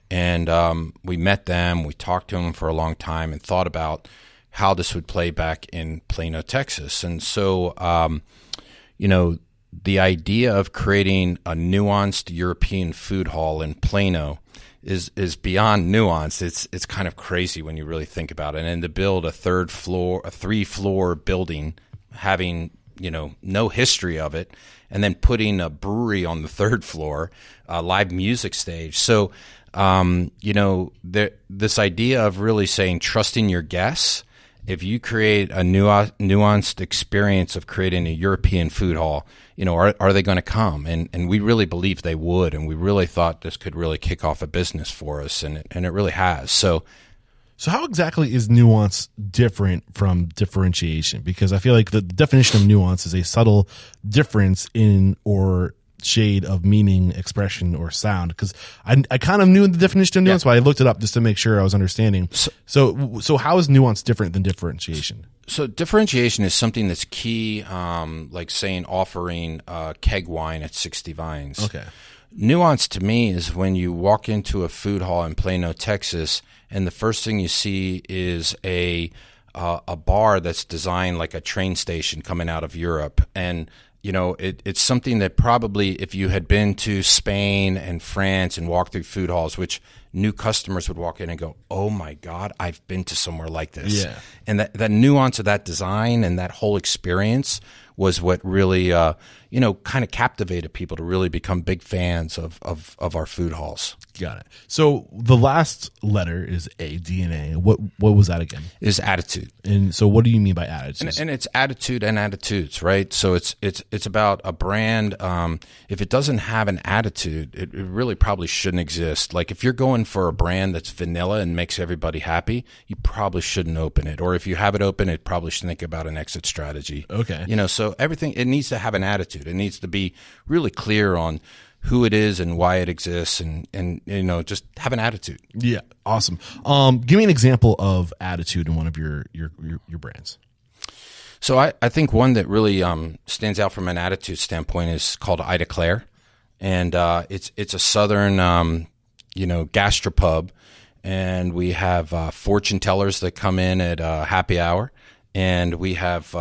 and um, we met them we talked to them for a long time and thought about how this would play back in plano texas and so um, you know the idea of creating a nuanced european food hall in plano is is beyond nuance. It's it's kind of crazy when you really think about it. And to build a third floor, a three floor building, having you know no history of it, and then putting a brewery on the third floor, a live music stage. So um, you know there, this idea of really saying trusting your guests. If you create a nua- nuanced experience of creating a European food hall, you know, are, are they going to come? And and we really believe they would, and we really thought this could really kick off a business for us, and it, and it really has. So So, how exactly is nuance different from differentiation? Because I feel like the definition of nuance is a subtle difference in or shade of meaning, expression, or sound. Because I, I kind of knew the definition of nuance, but I looked it up just to make sure I was understanding. So, so, how is nuance different than differentiation? So differentiation is something that's key, um, like saying offering uh, keg wine at 60 Vines. Okay. Nuance to me is when you walk into a food hall in Plano, Texas, and the first thing you see is a a, a bar that's designed like a train station coming out of Europe, and you know, it, it's something that probably if you had been to Spain and France and walked through food halls, which new customers would walk in and go, "Oh my God, I've been to somewhere like this." Yeah. And that that nuance of that design and that whole experience was what really, uh, you know, kind of captivated people to really become big fans of of, of our food halls. Got it. So the last letter is A, DNA. What what was that again? Is attitude. And so what do you mean by attitudes? and it's attitude and attitudes, right? So it's it's it's about a brand. Um, if it doesn't have an attitude, it, it really probably shouldn't exist. Like if you're going for a brand that's vanilla and makes everybody happy, you probably shouldn't open it. Or if you have it open, it probably should think about an exit strategy. Okay. you know, so everything it needs to have an attitude. It needs to be really clear on who it is and why it exists, and and you know, just have an attitude. yeah, awesome. Um, give me an example of attitude in one of your your your, your brands. So I, I think one that really um, stands out from an attitude standpoint is called I Declare, and uh, it's it's a southern um, you know gastropub, and we have uh, fortune tellers that come in at uh, happy hour, and we have.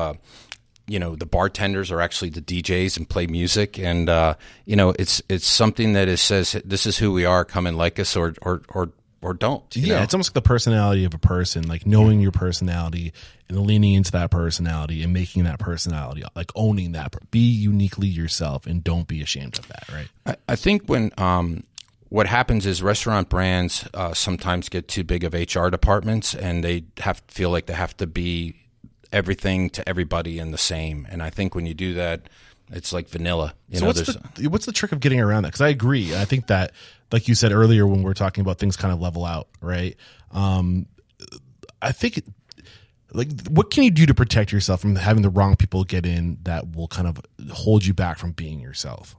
You know the bartenders are actually the DJs and play music, and uh, you know it's it's something that is says this is who we are. Come and like us, or or or or don't. you yeah, know? it's almost like the personality of a person, like knowing your personality and leaning into that personality and making that personality, like owning that. Be uniquely yourself and don't be ashamed of that, right? I, I think when um, what happens is restaurant brands uh, sometimes get too big of HR departments, and they have feel like they have to be everything to everybody and the same. And I think when you do that, it's like vanilla. You so know, what's the what's the trick of getting around that? Because I agree. I think that, like you said earlier, when we are talking about things kind of level out, right? Um, I think, like, what can you do to protect yourself from having the wrong people get in that will kind of hold you back from being yourself?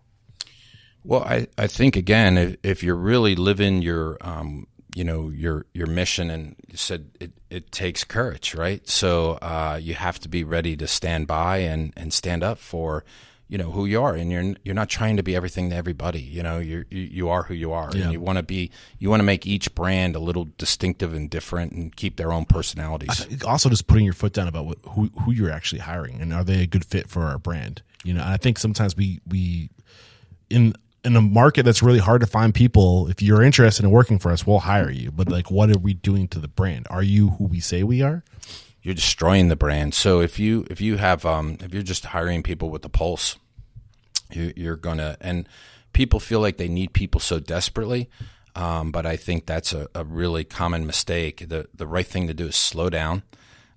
Well, I, I think again, if, if you're really living your, um, you know, your your mission, and you said it, it takes courage, right? So uh, you have to be ready to stand by and, and stand up for, you know, who you are, and you're you're not trying to be everything to everybody. You know, you're, you you are who you are, Yeah. and you want to be you want to make each brand a little distinctive and different, and keep their own personalities. also just putting your foot down about what, who who you're actually hiring and are they a good fit for our brand you know and i think sometimes we we in in a market that's really hard to find people if you're interested in working for us we'll hire you but like what are we doing to the brand are you who we say we are you're destroying the brand. So if you if you have um, if you're just hiring people with the pulse, you, you're gonna and people feel like they need people so desperately. Um, but I think that's a, a really common mistake. The the right thing to do is slow down,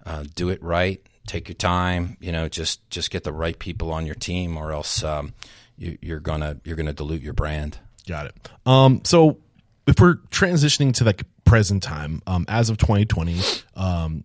uh, do it right, take your time. You know, just just get the right people on your team, or else um, you, you're gonna you're gonna dilute your brand. got it. Um so if we're transitioning to like present time um as of 2020 um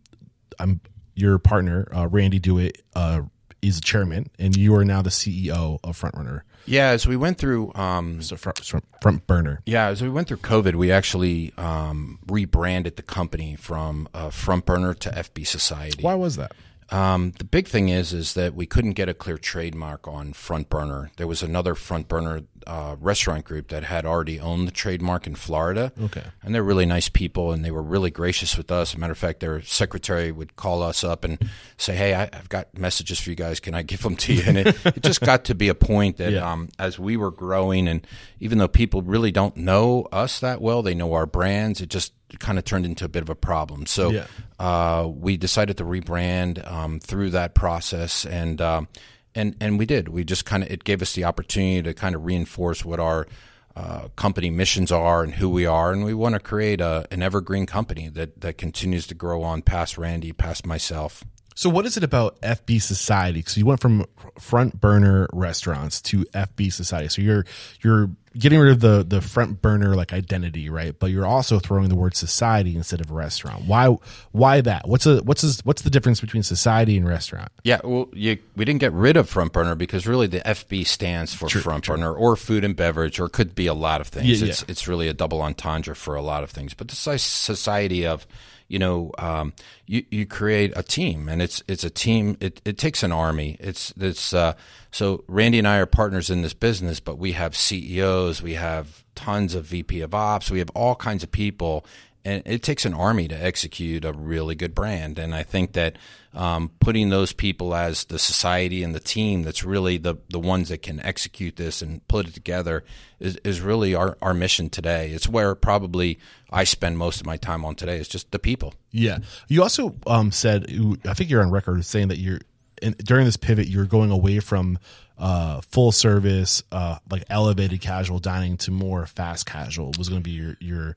i'm your partner uh randy dewitt uh is chairman and you are now the ceo of frontrunner. Yeah, so we went through um, so front, front, front burner. Yeah, so we went through COVID, we actually um, rebranded the company from uh, Front Burner to FB Society. why was that Um, the big thing is, is that we couldn't get a clear trademark on Front Burner. There was another Front Burner uh, restaurant group that had already owned the trademark in Florida. Okay. and they're really nice people, and they were really gracious with us. Matter of fact, their secretary would call us up and say, "Hey, I, I've got messages for you guys. Can I give them to you?" And it, it just got to be a point that, Yeah. um, as we were growing, and even though people really don't know us that well, they know our brands. It just kind of turned into a bit of a problem. So Yeah. uh, we decided to rebrand um, through that process, and um, and and we did. We just kind of it gave us the opportunity to kind of reinforce what our uh, company missions are and who we are, and we want to create a, an evergreen company that that continues to grow on past Randy, past myself. So, what is it about FB Society? Because you went from front burner restaurants to FB Society. So you're you're getting rid of the the front burner like identity, right? But you're also throwing the word society instead of restaurant. Why why that? What's a what's a, what's the difference between society and restaurant? Yeah, well, you, we didn't get rid of front burner because really the FB stands for front burner or food and beverage, or could be a lot of things. Yeah, it's yeah. it's really a double entendre for a lot of things. But the soci- society of you know, um, you you create a team, and it's it's a team. It, it takes an army. It's it's uh, so Randy and I are partners in this business, but we have CEOs, we have tons of VP of Ops, we have all kinds of people, and it takes an army to execute a really good brand. And I think that um, putting those people as the society and the team that's really the the ones that can execute this and put it together is, is really our, our mission today. It's where probably I spend most of my time on today. It's just the people. Yeah. You also um, said, I think you're on record saying that you're in, during this pivot, you're going away from uh, full service, uh, like elevated casual dining to more fast casual. Was going to be your your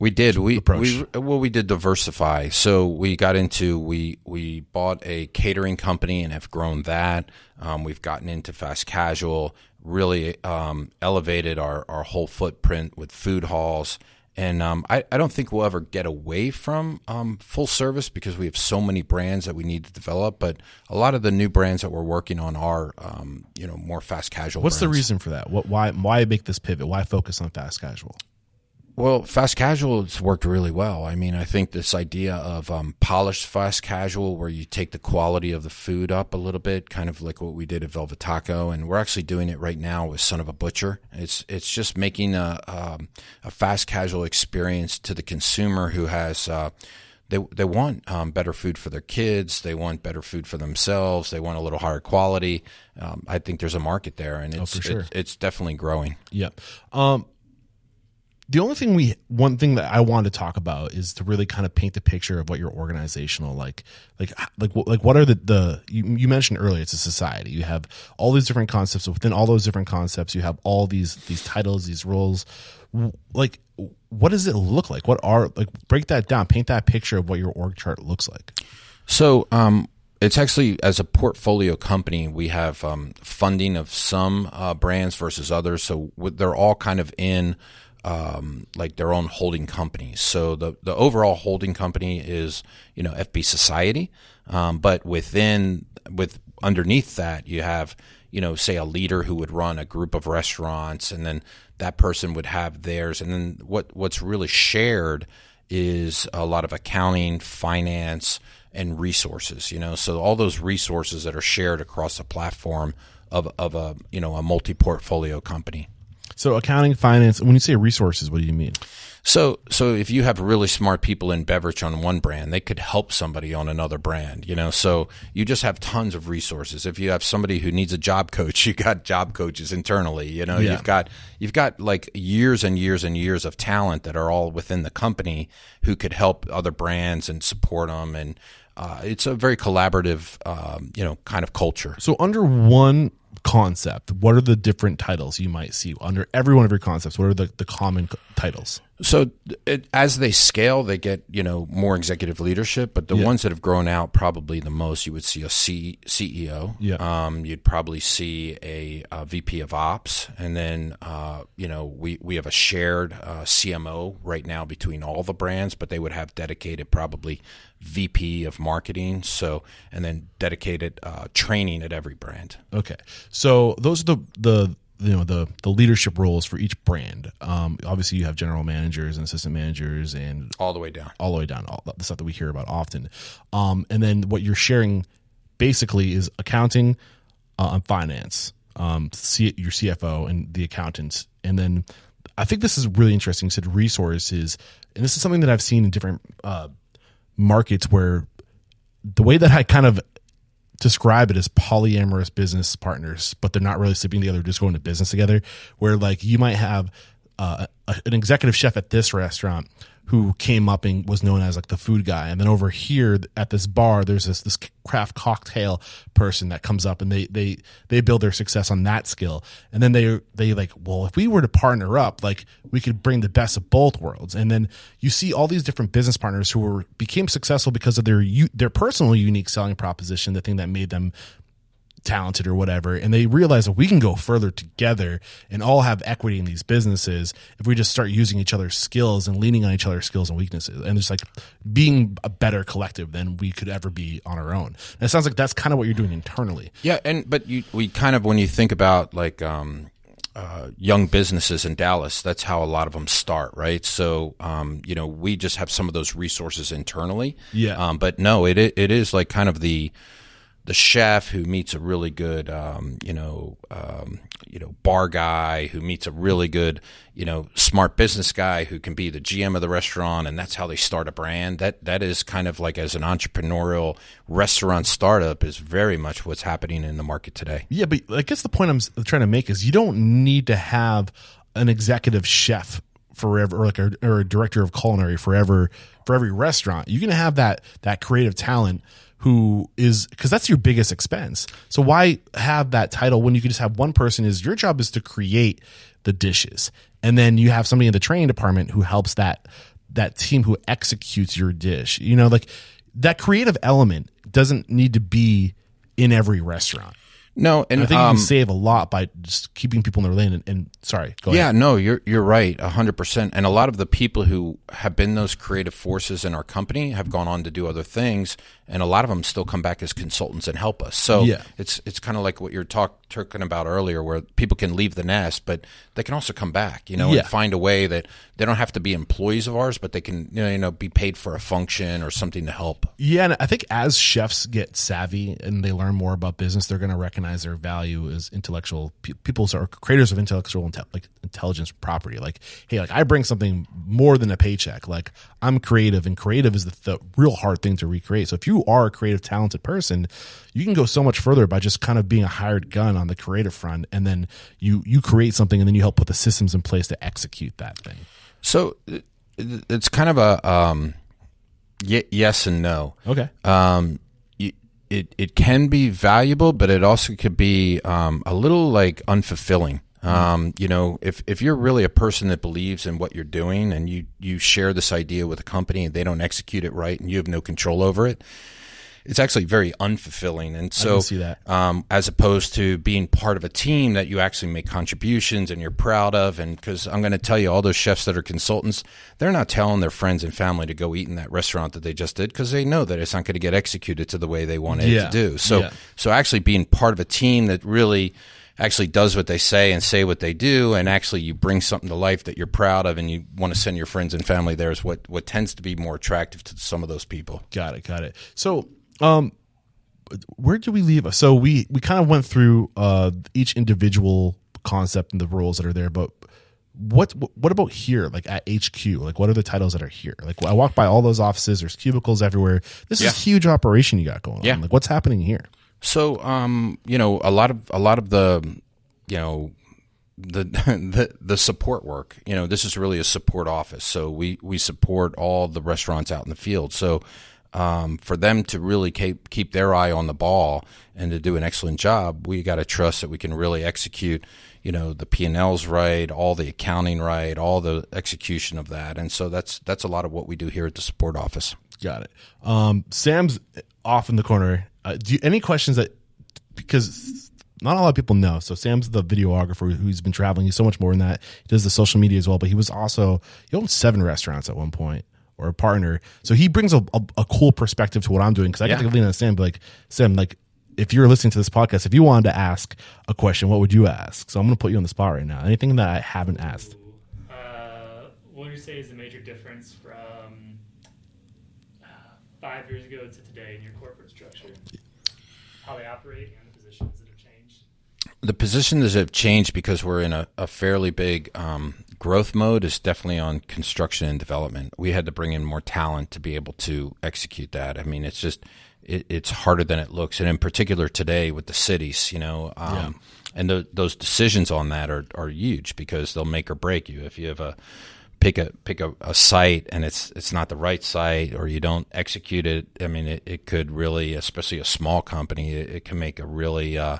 we did. We, we well, we did diversify. So we got into we we bought a catering company and have grown that. Um, we've gotten into fast casual. Really um, elevated our our whole footprint with food halls. And um, I, I don't think we'll ever get away from um, full service because we have so many brands that we need to develop. But a lot of the new brands that we're working on are, um, you know, more fast casual. What's brands. the reason for that? What why why make this pivot? Why focus on fast casual? Well, fast casual has worked really well. I mean, I think this idea of um, polished fast casual, where you take the quality of the food up a little bit, kind of like what we did at Velvet Taco, and we're actually doing it right now with Son of a Butcher. It's it's just making a um, a fast casual experience to the consumer who has. Uh, they they want um, better food for their kids. They want better food for themselves. They want a little higher quality. Um, I think there's a market there, and it's oh, sure. it, it's definitely growing. Yep. Um, the only thing we one thing that I want to talk about is to really kind of paint the picture of what your organizational like like like like what are the the you, you mentioned earlier it's a society. You have all these different concepts within all those different concepts you have all these these titles these roles. Like what does it look like? What are like break that down paint that picture of what your org chart looks like. So um it's actually as a portfolio company we have um, funding of some uh, brands versus others. So they're all kind of in um, like their own holding companies. So the the overall holding company is you know FB Society, um, but within with underneath that you have you know say a leader who would run a group of restaurants, and then that person would have theirs, and then what what's really shared is a lot of accounting, finance, and resources. You know, so all those resources that are shared across the platform of of a you know a multi portfolio company. So accounting, finance. When you say resources, what do you mean? So, so if you have really smart people in beverage on one brand, they could help somebody on another brand, you know? So you just have tons of resources. If you have somebody who needs a job coach, you got job coaches internally, you know? Yeah. You've got, you've got like years and years and years of talent that are all within the company who could help other brands and support them. And, uh, it's a very collaborative, um, you know, kind of culture. So under one concept, what are the different titles you might see under every one of your concepts? What are the, the common titles? So it, as they scale, they get you know more executive leadership. But the yeah. ones that have grown out probably the most, you would see a C, CEO. Yeah. Um, you'd probably see a, a, VP of Ops, and then uh, you know we we have a shared uh, CMO right now between all the brands, but they would have dedicated probably VP of marketing. So and then dedicated uh, training at every brand. Okay, so those are the the you know the the leadership roles for each brand. Um, obviously, you have general managers and assistant managers, and all the way down, all the way down, all the stuff that we hear about often. Um, and then what you're sharing basically is accounting uh, and finance, um, C- your CFO and the accountants, and then I think this is really interesting. You said resources, and this is something that I've seen in different uh, markets where the way that I kind of describe it as polyamorous business partners, but they're not really sleeping together, just going to business together. Where like you might have uh, an executive chef at this restaurant who came up and was known as like the food guy. And then over here at this bar, there's this this craft cocktail person that comes up and they they they build their success on that skill. And then they they like, well, if we were to partner up, like we could bring the best of both worlds. And then you see all these different business partners who were became successful because of their their personal unique selling proposition, the thing that made them talented or whatever and they realize that we can go further together and all have equity in these businesses if we just start using each other's skills and leaning on each other's skills and weaknesses and just like being a better collective than we could ever be on our own and it sounds like that's kind of what you're doing internally yeah and but you we kind of when you think about like um uh, young businesses in Dallas. That's how a lot of them start, right? So, um, you know, we just have some of those resources internally. Yeah. Um, but no, it it is like kind of the the chef who meets a really good, um, you know, um, you know, bar guy who meets a really good, you know, smart business guy who can be the GM of the restaurant, and that's how they start a brand. That that is kind of like as an entrepreneurial restaurant startup is very much what's happening in the market today. Yeah, but I guess the point I'm trying to make is you don't need to have an executive chef forever, or like a, or a director of culinary forever for every restaurant. You can have that that creative talent who is because that's your biggest expense. So why have that title when you can just have one person? Is your job is to create the dishes, and then you have somebody in the training department who helps that that team who executes your dish. You know, like that creative element doesn't need to be in every restaurant. No, and I think you um, can save a lot by just keeping people in their lane. And, and sorry, go Yeah, ahead. no, you're you're right, hundred percent. And a lot of the people who have been those creative forces in our company have gone on to do other things, and a lot of them still come back as consultants and help us. So Yeah. it's it's kind of like what you're talk, talking about earlier, where people can leave the nest, but they can also come back, you know, Yeah. and find a way that they don't have to be employees of ours, but they can you know, you know be paid for a function or something to help. Yeah, and I think as chefs get savvy and they learn more about business, they're going to recognize their value as intellectual people are creators of intellectual inte- like intelligence property. Like, hey, like I bring something more than a paycheck. Like I'm creative, and creative is the, the real hard thing to recreate. So if you are a creative, talented person, you can go so much further by just kind of being a hired gun on the creative front, and then you you create something, and then you help put the systems in place to execute that thing. So it's kind of a um, y- yes and no. Okay. um, it it can be valuable, but it also could be um, a little like unfulfilling. Um, you know, if if you're really a person that believes in what you're doing and you you share this idea with a company and they don't execute it right and you have no control over it, it's actually very unfulfilling. And so, can see that. Um, as opposed to being part of a team that you actually make contributions and you're proud of. And because I'm going to tell you, all those chefs that are consultants, they're not telling their friends and family to go eat in that restaurant that they just did because they know that it's not going to get executed to the way they want it Yeah. to do. So, Yeah. so actually being part of a team that really actually does what they say and say what they do and actually you bring something to life that you're proud of and you want to send your friends and family there is what, what tends to be more attractive to some of those people. Got it. Got it. So, um, where do we leave? So we we kind of went through uh each individual concept and the roles that are there, but what what about here? Like at HQ, like what are the titles that are here? Like I walk by all those offices. There's cubicles everywhere. This Yeah. is a huge operation you got going Yeah. on. Like what's happening here? So, um, you know, a lot of a lot of the, you know, the the the support work. You know, this is really a support office. So we we support all the restaurants out in the field. So. Um, for them to really keep keep their eye on the ball and to do an excellent job, we got to trust that we can really execute, you know, the P and Ls right, all the accounting right, all the execution of that, and so that's that's a lot of what we do here at the support office. Got it. Um, Sam's off in the corner. Uh, do you, any questions that because not a lot of people know. So Sam's the videographer who's been traveling. He's so much more than that. He does the social media as well, but he was also he owned seven restaurants at one point or a partner. So he brings a, a, a cool perspective to what I'm doing because I Yeah. get to lean on Sam. Be like Sam, like if you're listening to this podcast, if you wanted to ask a question, what would you ask? So I'm going to put you on the spot right now. Anything that I haven't asked. Uh, what would you say is the major difference from uh, five years ago to today in your corporate structure? How they operate and the positions that have changed? the positions that have changed because we're in a, a fairly big um, growth mode is definitely on construction and development we had to bring in more talent to be able to execute that i mean it's just it, it's harder than it looks and in particular today with the cities you know um, and tho- those decisions on that are, are huge because they'll make or break you if you have a pick a pick a, a site and it's it's not the right site or you don't execute it i mean it, it could really especially a small company it, it can make a really uh,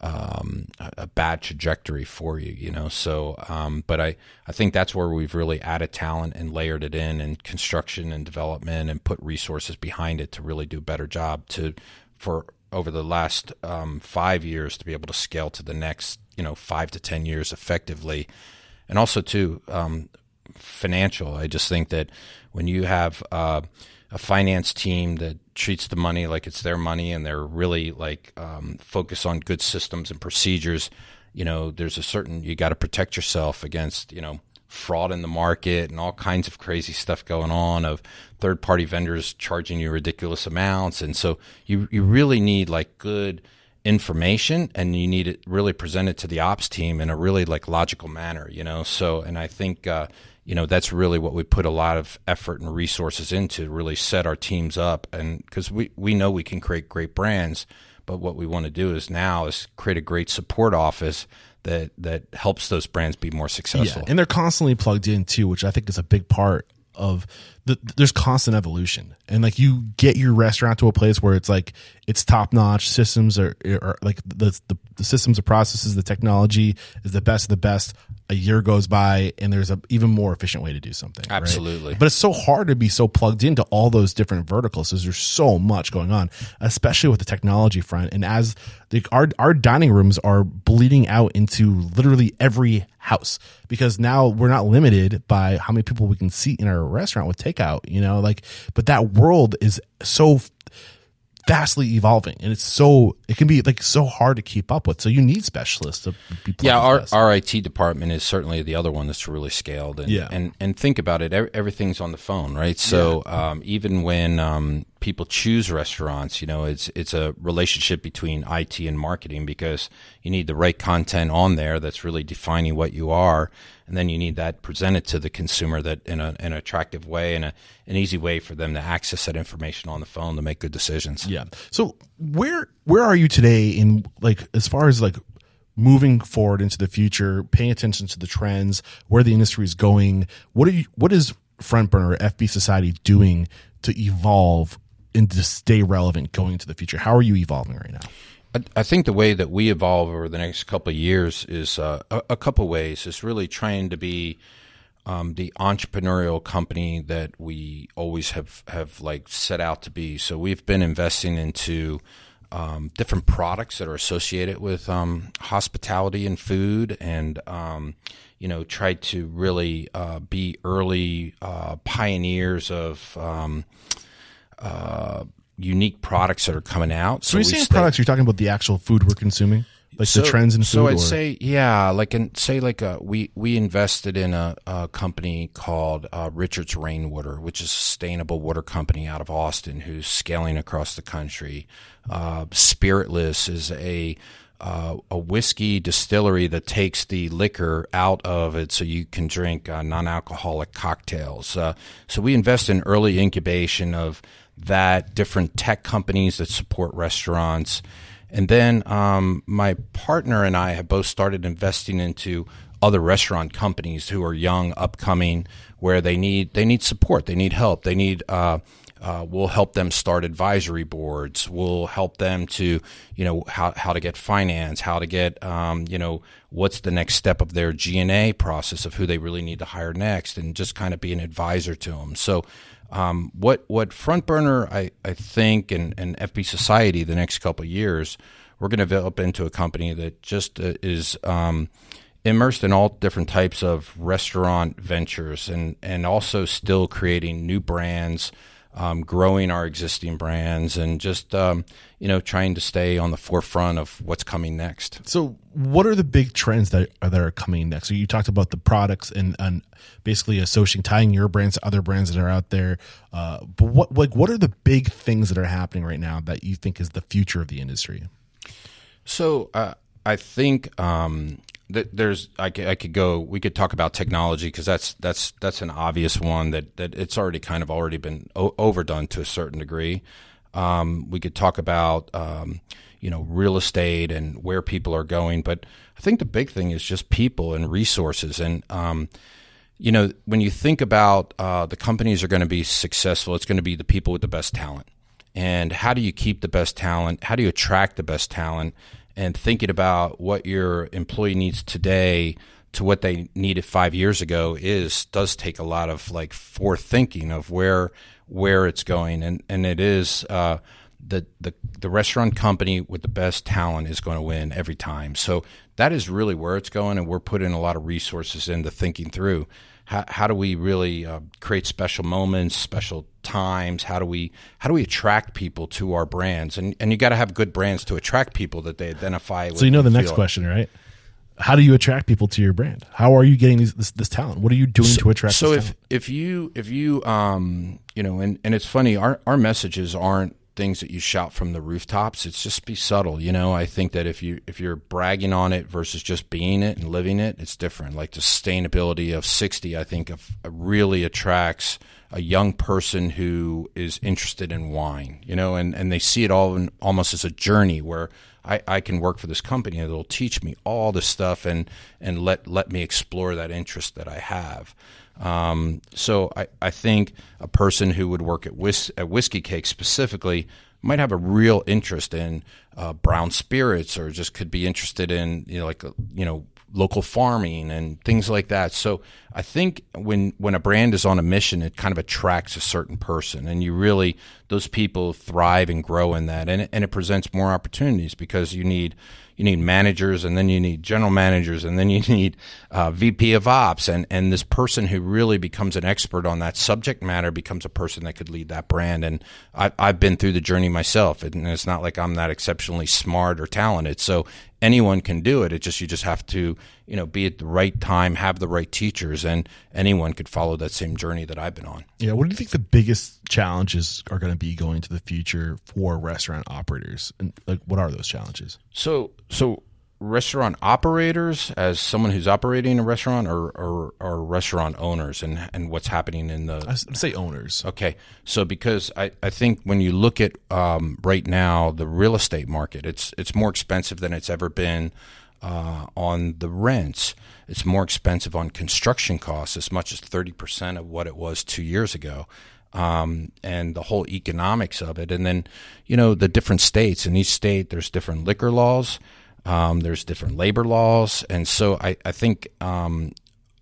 um, a bad trajectory for you, you know. So, um, but I, I think that's where we've really added talent and layered it in and construction and development and put resources behind it to really do a better job to for over the last um, five years to be able to scale to the next, you know, five to ten years effectively, and also too um, financial. I just think that when you have uh, a finance team that treats the money like it's their money and they're really like um, focus on good systems and procedures, you know, there's a certain you got to protect yourself against you know fraud in the market and all kinds of crazy stuff going on of third party vendors charging you ridiculous amounts. And so you, you really need like good information and you need it really presented to the ops team in a really like logical manner, you know? So, and I think, uh, you know, that's really what we put a lot of effort and resources into really set our teams up. And because we, we know we can create great brands, but what we want to do is now is create a great support office that that helps those brands be more successful. Yeah, and they're constantly plugged in too, which I think is a big part of the, there's constant evolution and like you get your restaurant to a place where it's like it's top notch systems are, are like the, the, the systems the processes the technology is the best of the best a year goes by and there's a even more efficient way to do something right? Absolutely. but it's so hard to be so plugged into all those different verticals because there's so much going on especially with the technology front and as the, our our dining rooms are bleeding out into literally every house because now we're not limited by how many people we can seat in our restaurant with takeout you know like but that world is so vastly evolving and it's so it can be like so hard to keep up with so you need specialists to be yeah our, this. our IT department is certainly the other one that's really scaled and Yeah. and and think about it everything's on the phone right so um, even when um, people choose restaurants you know it's it's a relationship between IT and marketing because you need the right content on there that's really defining what you are and then you need that presented to the consumer that in a, in an attractive way and a, an easy way for them to access that information on the phone to make good decisions Yeah. So where where are you today in like as far as like moving forward into the future, paying attention to the trends, where the industry is going? What are you what is Front Burner FB Society doing to evolve and to stay relevant going into the future? How are you evolving right now? I, think the way that we evolve over the next couple of years is uh, a, a couple ways. Is really trying to be um, the entrepreneurial company that we always have have like set out to be. So we've been investing into um, different products that are associated with um, hospitality and food, and um, you know, try to really uh, be early uh, pioneers of. Uh, unique products that are coming out. So, when we you're saying products, you're talking about the actual food we're consuming, like the trends in food. so I'd or- say, yeah, like in, say like uh we we invested in a, a company called uh, Richards Rainwater, which is a sustainable water company out of Austin, who's scaling across the country. Uh, Spiritless is a uh, a whiskey distillery that takes the liquor out of it so you can drink uh, non-alcoholic cocktails. Uh, so we invest in early incubation of that, different tech companies that support restaurants. And then um, my partner and I have both started investing into other restaurant companies who are young, upcoming, where they need they need support, they need help, they need. Uh, uh, we'll help them start advisory boards. We'll help them to, you know, how, how to get finance, how to get, um, you know, what's the next step of their G and A process of who they really need to hire next, and just kind of be an advisor to them. So, um, what what Front Burner I, I think and, and FB Society the next couple years we're going to develop into a company that just uh, is um, immersed in all different types of restaurant ventures and and also still creating new brands. Um, growing our existing brands and just um, you know trying to stay on the forefront of what's coming next. So, what are the big trends that are, that are coming next? So, you talked about the products and, and basically associating, tying your brands to other brands that are out there. Uh, but what like what are the big things that are happening right now that you think is the future of the industry? So uh, I think um, there's I could, I could go we could talk about technology because that's that's that's an obvious one that that it's already kind of already been o- overdone to a certain degree. Um, we could talk about um, you know real estate and where people are going, but I think the big thing is just people and resources and um, you know, when you think about uh, the companies are going to be successful, it's going to be the people with the best talent. And how do you keep the best talent? How do you attract the best talent? And thinking about what your employee needs today to what they needed five years ago is does take a lot of like forethinking of where where it's going, and and it is. Uh, the, the the restaurant company with the best talent is going to win every time. So that is really where it's going, and we're putting a lot of resources into thinking through how, how do we really uh, create special moments, special times. How do we how do we attract people to our brands? And and you got to have good brands to attract people that they identify with. So, you know the next question, right? how do you attract people to your brand? How are you getting these, this, this talent? What are you doing to attract? So this if talent? if you if you um you know and and it's funny our our messages aren't things that you shout from the rooftops it's just be subtle you know? I think that if you if you're bragging on it versus just being it and living it it's different. Like the sustainability of 60 i think of, uh, really attracts a young person who is interested in wine you know? And and they see it all in, almost as a journey where I, I can work for this company and it'll teach me all this stuff and and let let me explore that interest that I have. Um, so I, I think a person who would work at, whis- at Whiskey Cake specifically might have a real interest in uh, brown spirits or just could be interested in you know like you know local farming and things like that. So I think when when a brand is on a mission, it kind of attracts a certain person, and you really those people thrive and grow in that, and it, and it presents more opportunities because you need you need managers, and then you need general managers, and then you need uh, VP of Ops, and and this person who really becomes an expert on that subject matter becomes a person that could lead that brand. And I, I've been through the journey myself, and it's not like I'm that exceptionally smart or talented. So anyone can do it. It just you just have to you know be at the right time, have the right teachers, and anyone could follow that same journey that I've been on. Yeah, what do you think the biggest challenges are going to be going to the future for restaurant operators? And like, what are those challenges? So so restaurant operators as someone who's operating a restaurant or, or, or restaurant owners and, and what's happening in the I say owners. Okay, so because I, I think when you look at um, right now the real estate market, it's it's more expensive than it's ever been uh, on the rents. It's more expensive on construction costs, as much as thirty percent of what it was two years ago. Um, and the whole economics of it, and then you know the different states. In each state, there's different liquor laws, um, there's different labor laws, and so I, I think um,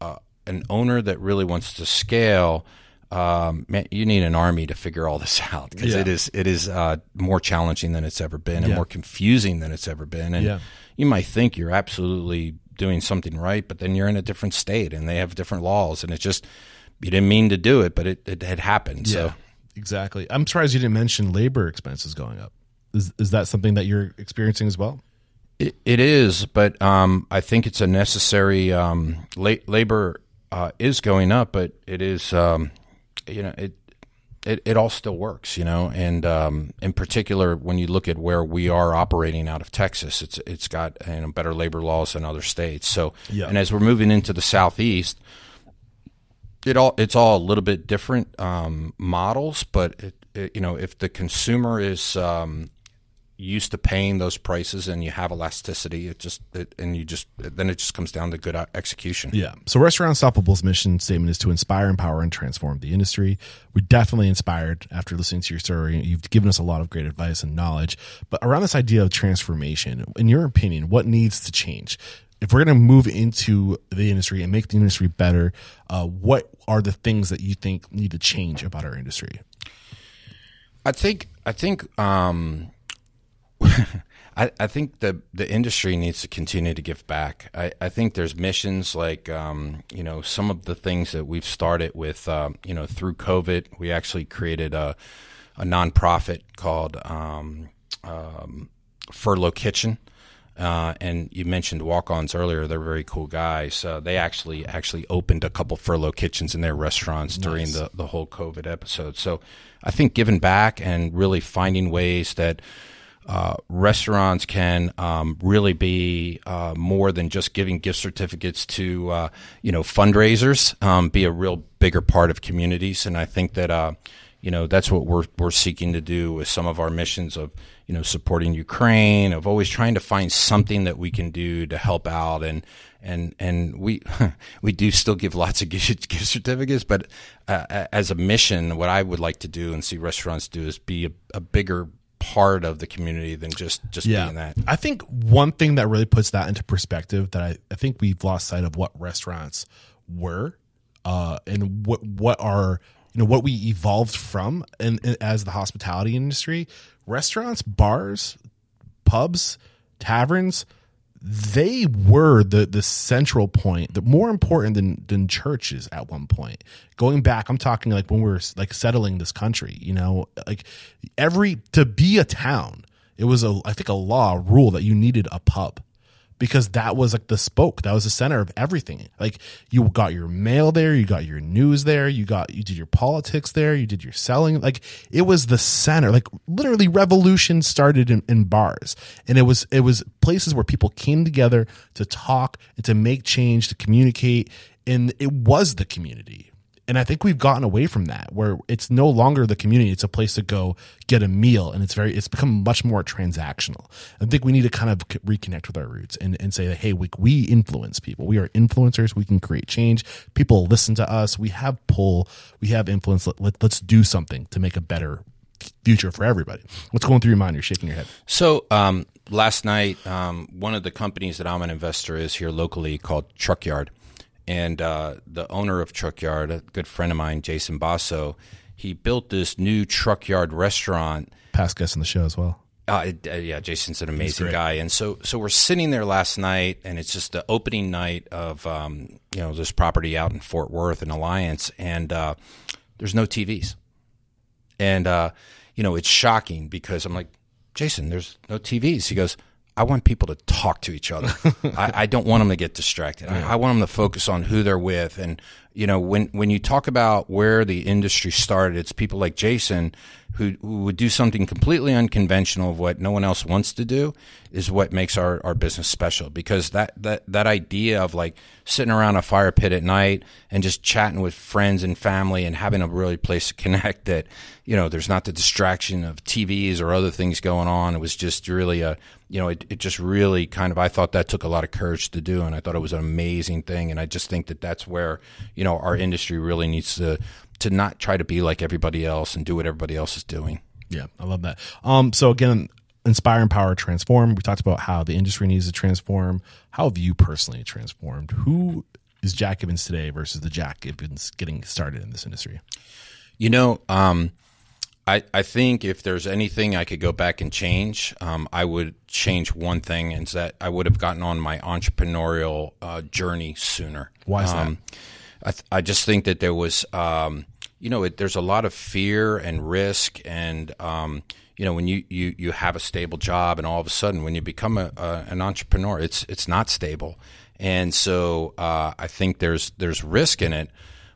uh, an owner that really wants to scale um, man, you need an army to figure all this out because Yeah. it is it is uh, more challenging than it's ever been and Yeah. more confusing than it's ever been. And Yeah. you might think you're absolutely doing something right, but then you're in a different state and they have different laws, and it just you didn't mean to do it, but it, it had happened. Yeah, So exactly. I'm surprised you didn't mention labor expenses going up. Is is that something that you're experiencing as well? It, it is, but um, I think it's a necessary. Um, la- labor uh, is going up, but it is, um, you know, it, it it all still works, you know. And um, in particular, when you look at where we are operating out of Texas, it's it's got you know, better labor laws than other states. So, Yeah. and as we're moving into the southeast, it all it's all a little bit different um, models, but it, it, you know, if the consumer is um, used to paying those prices and you have elasticity, it just it, and you just then it just comes down to good uh, execution. Yeah. So Restaurant Unstoppable's mission statement is to inspire, empower, and transform the industry. We're definitely inspired after listening to your story. You've given us a lot of great advice and knowledge. But around this idea of transformation, in your opinion, what needs to change? If we're going to move into the industry and make the industry better, uh, what are the things that you think need to change about our industry? I think I think um, I, I think the the industry needs to continue to give back. I, I think there's missions like um, you know some of the things that we've started with um, you know through COVID. We actually created a a nonprofit called um, um, Furlough Kitchen. Uh, and you mentioned walk-ons earlier; they're very cool guys. Uh, they actually actually opened a couple furlough kitchens in their restaurants during the, the whole COVID episode. So, I think giving back and really finding ways that uh, restaurants can um, really be uh, more than just giving gift certificates to uh, you know fundraisers, um, be a real bigger part of communities. And I think that uh, you know that's what we're we're seeking to do with some of our missions of you know supporting Ukraine, of always trying to find something that we can do to help out and. And and we we do still give lots of gift gift certificates, but uh, as a mission, what I would like to do and see restaurants do is be a, a bigger part of the community than just just being that. I think one thing that really puts that into perspective that I, I think we've lost sight of what restaurants were uh, and what what are you know what we evolved from and as the hospitality industry restaurants bars pubs taverns they were the the central point the more important than than churches at one point. Going back i'm talking like when we were like settling this country you know like every to be a town it was a i think a law a rule that you needed a pub because that was like the spoke. That was the center of everything. Like you got your mail there, you got your news there, you got, you did your politics there, you did your selling. Like it was the center. Like literally revolution started in, in bars and it was, it was places where people came together to talk and to make change, to communicate. And it was the community and I think we've gotten away from that where it's no longer the community. It's a place to go get a meal and it's very, it's become much more transactional. I think we need to kind of reconnect with our roots and, and say that, Hey, we, we influence people. We are influencers. We can create change. People listen to us. We have pull. We have influence. Let, let, let's do something to make a better future for everybody. What's going through your mind? You're shaking your head. So, um, last night, um, one of the companies that I'm an investor is here locally called Truckyard and uh, the owner of Truck Yard, a good friend of mine, Jason Boso, he built this new Truck Yard restaurant. Past guest on the show as well. Uh, uh, yeah, Jason's an amazing guy, and so so we're sitting there last night, and it's just the opening night of um, you know this property out in Fort Worth and Alliance, and uh, there's no TVs, and uh, you know it's shocking because I'm like, Jason, there's no TVs. He goes, I want people to talk to each other. I, I, don't want them to get distracted. I, I, want them to focus on who they're with. And, you know, when, when you talk about where the industry started, it's people like Jason who, who would do something completely unconventional of what no one else wants to do is what makes our, our business special because that, that, that idea of like sitting around a fire pit at night and just chatting with friends and family and having a really place to connect that, you know, there's not the distraction of TVs or other things going on. It was just really a, you know, it, it just really kind of, I thought that took a lot of courage to do. And I thought it was an amazing thing. And I just think that that's where, you know, our industry really needs to, to not try to be like everybody else and do what everybody else is doing. Yeah, I love that. Um, so again, inspire, empower, transform. We talked about how the industry needs to transform. How have you personally transformed? Who is Jack Gibbons today versus the Jack Gibbons getting started in this industry? You know, um, I, I think if there's anything I could go back and change, um, I would change one thing, and that I would have gotten on my entrepreneurial uh, journey sooner. Why is um, that? I, th- I just think that there was, um, you know, it, there's a lot of fear and risk, and um, you know, when you, you you have a stable job, and all of a sudden, when you become a, a an entrepreneur, it's it's not stable, and so uh, I think there's there's risk in it.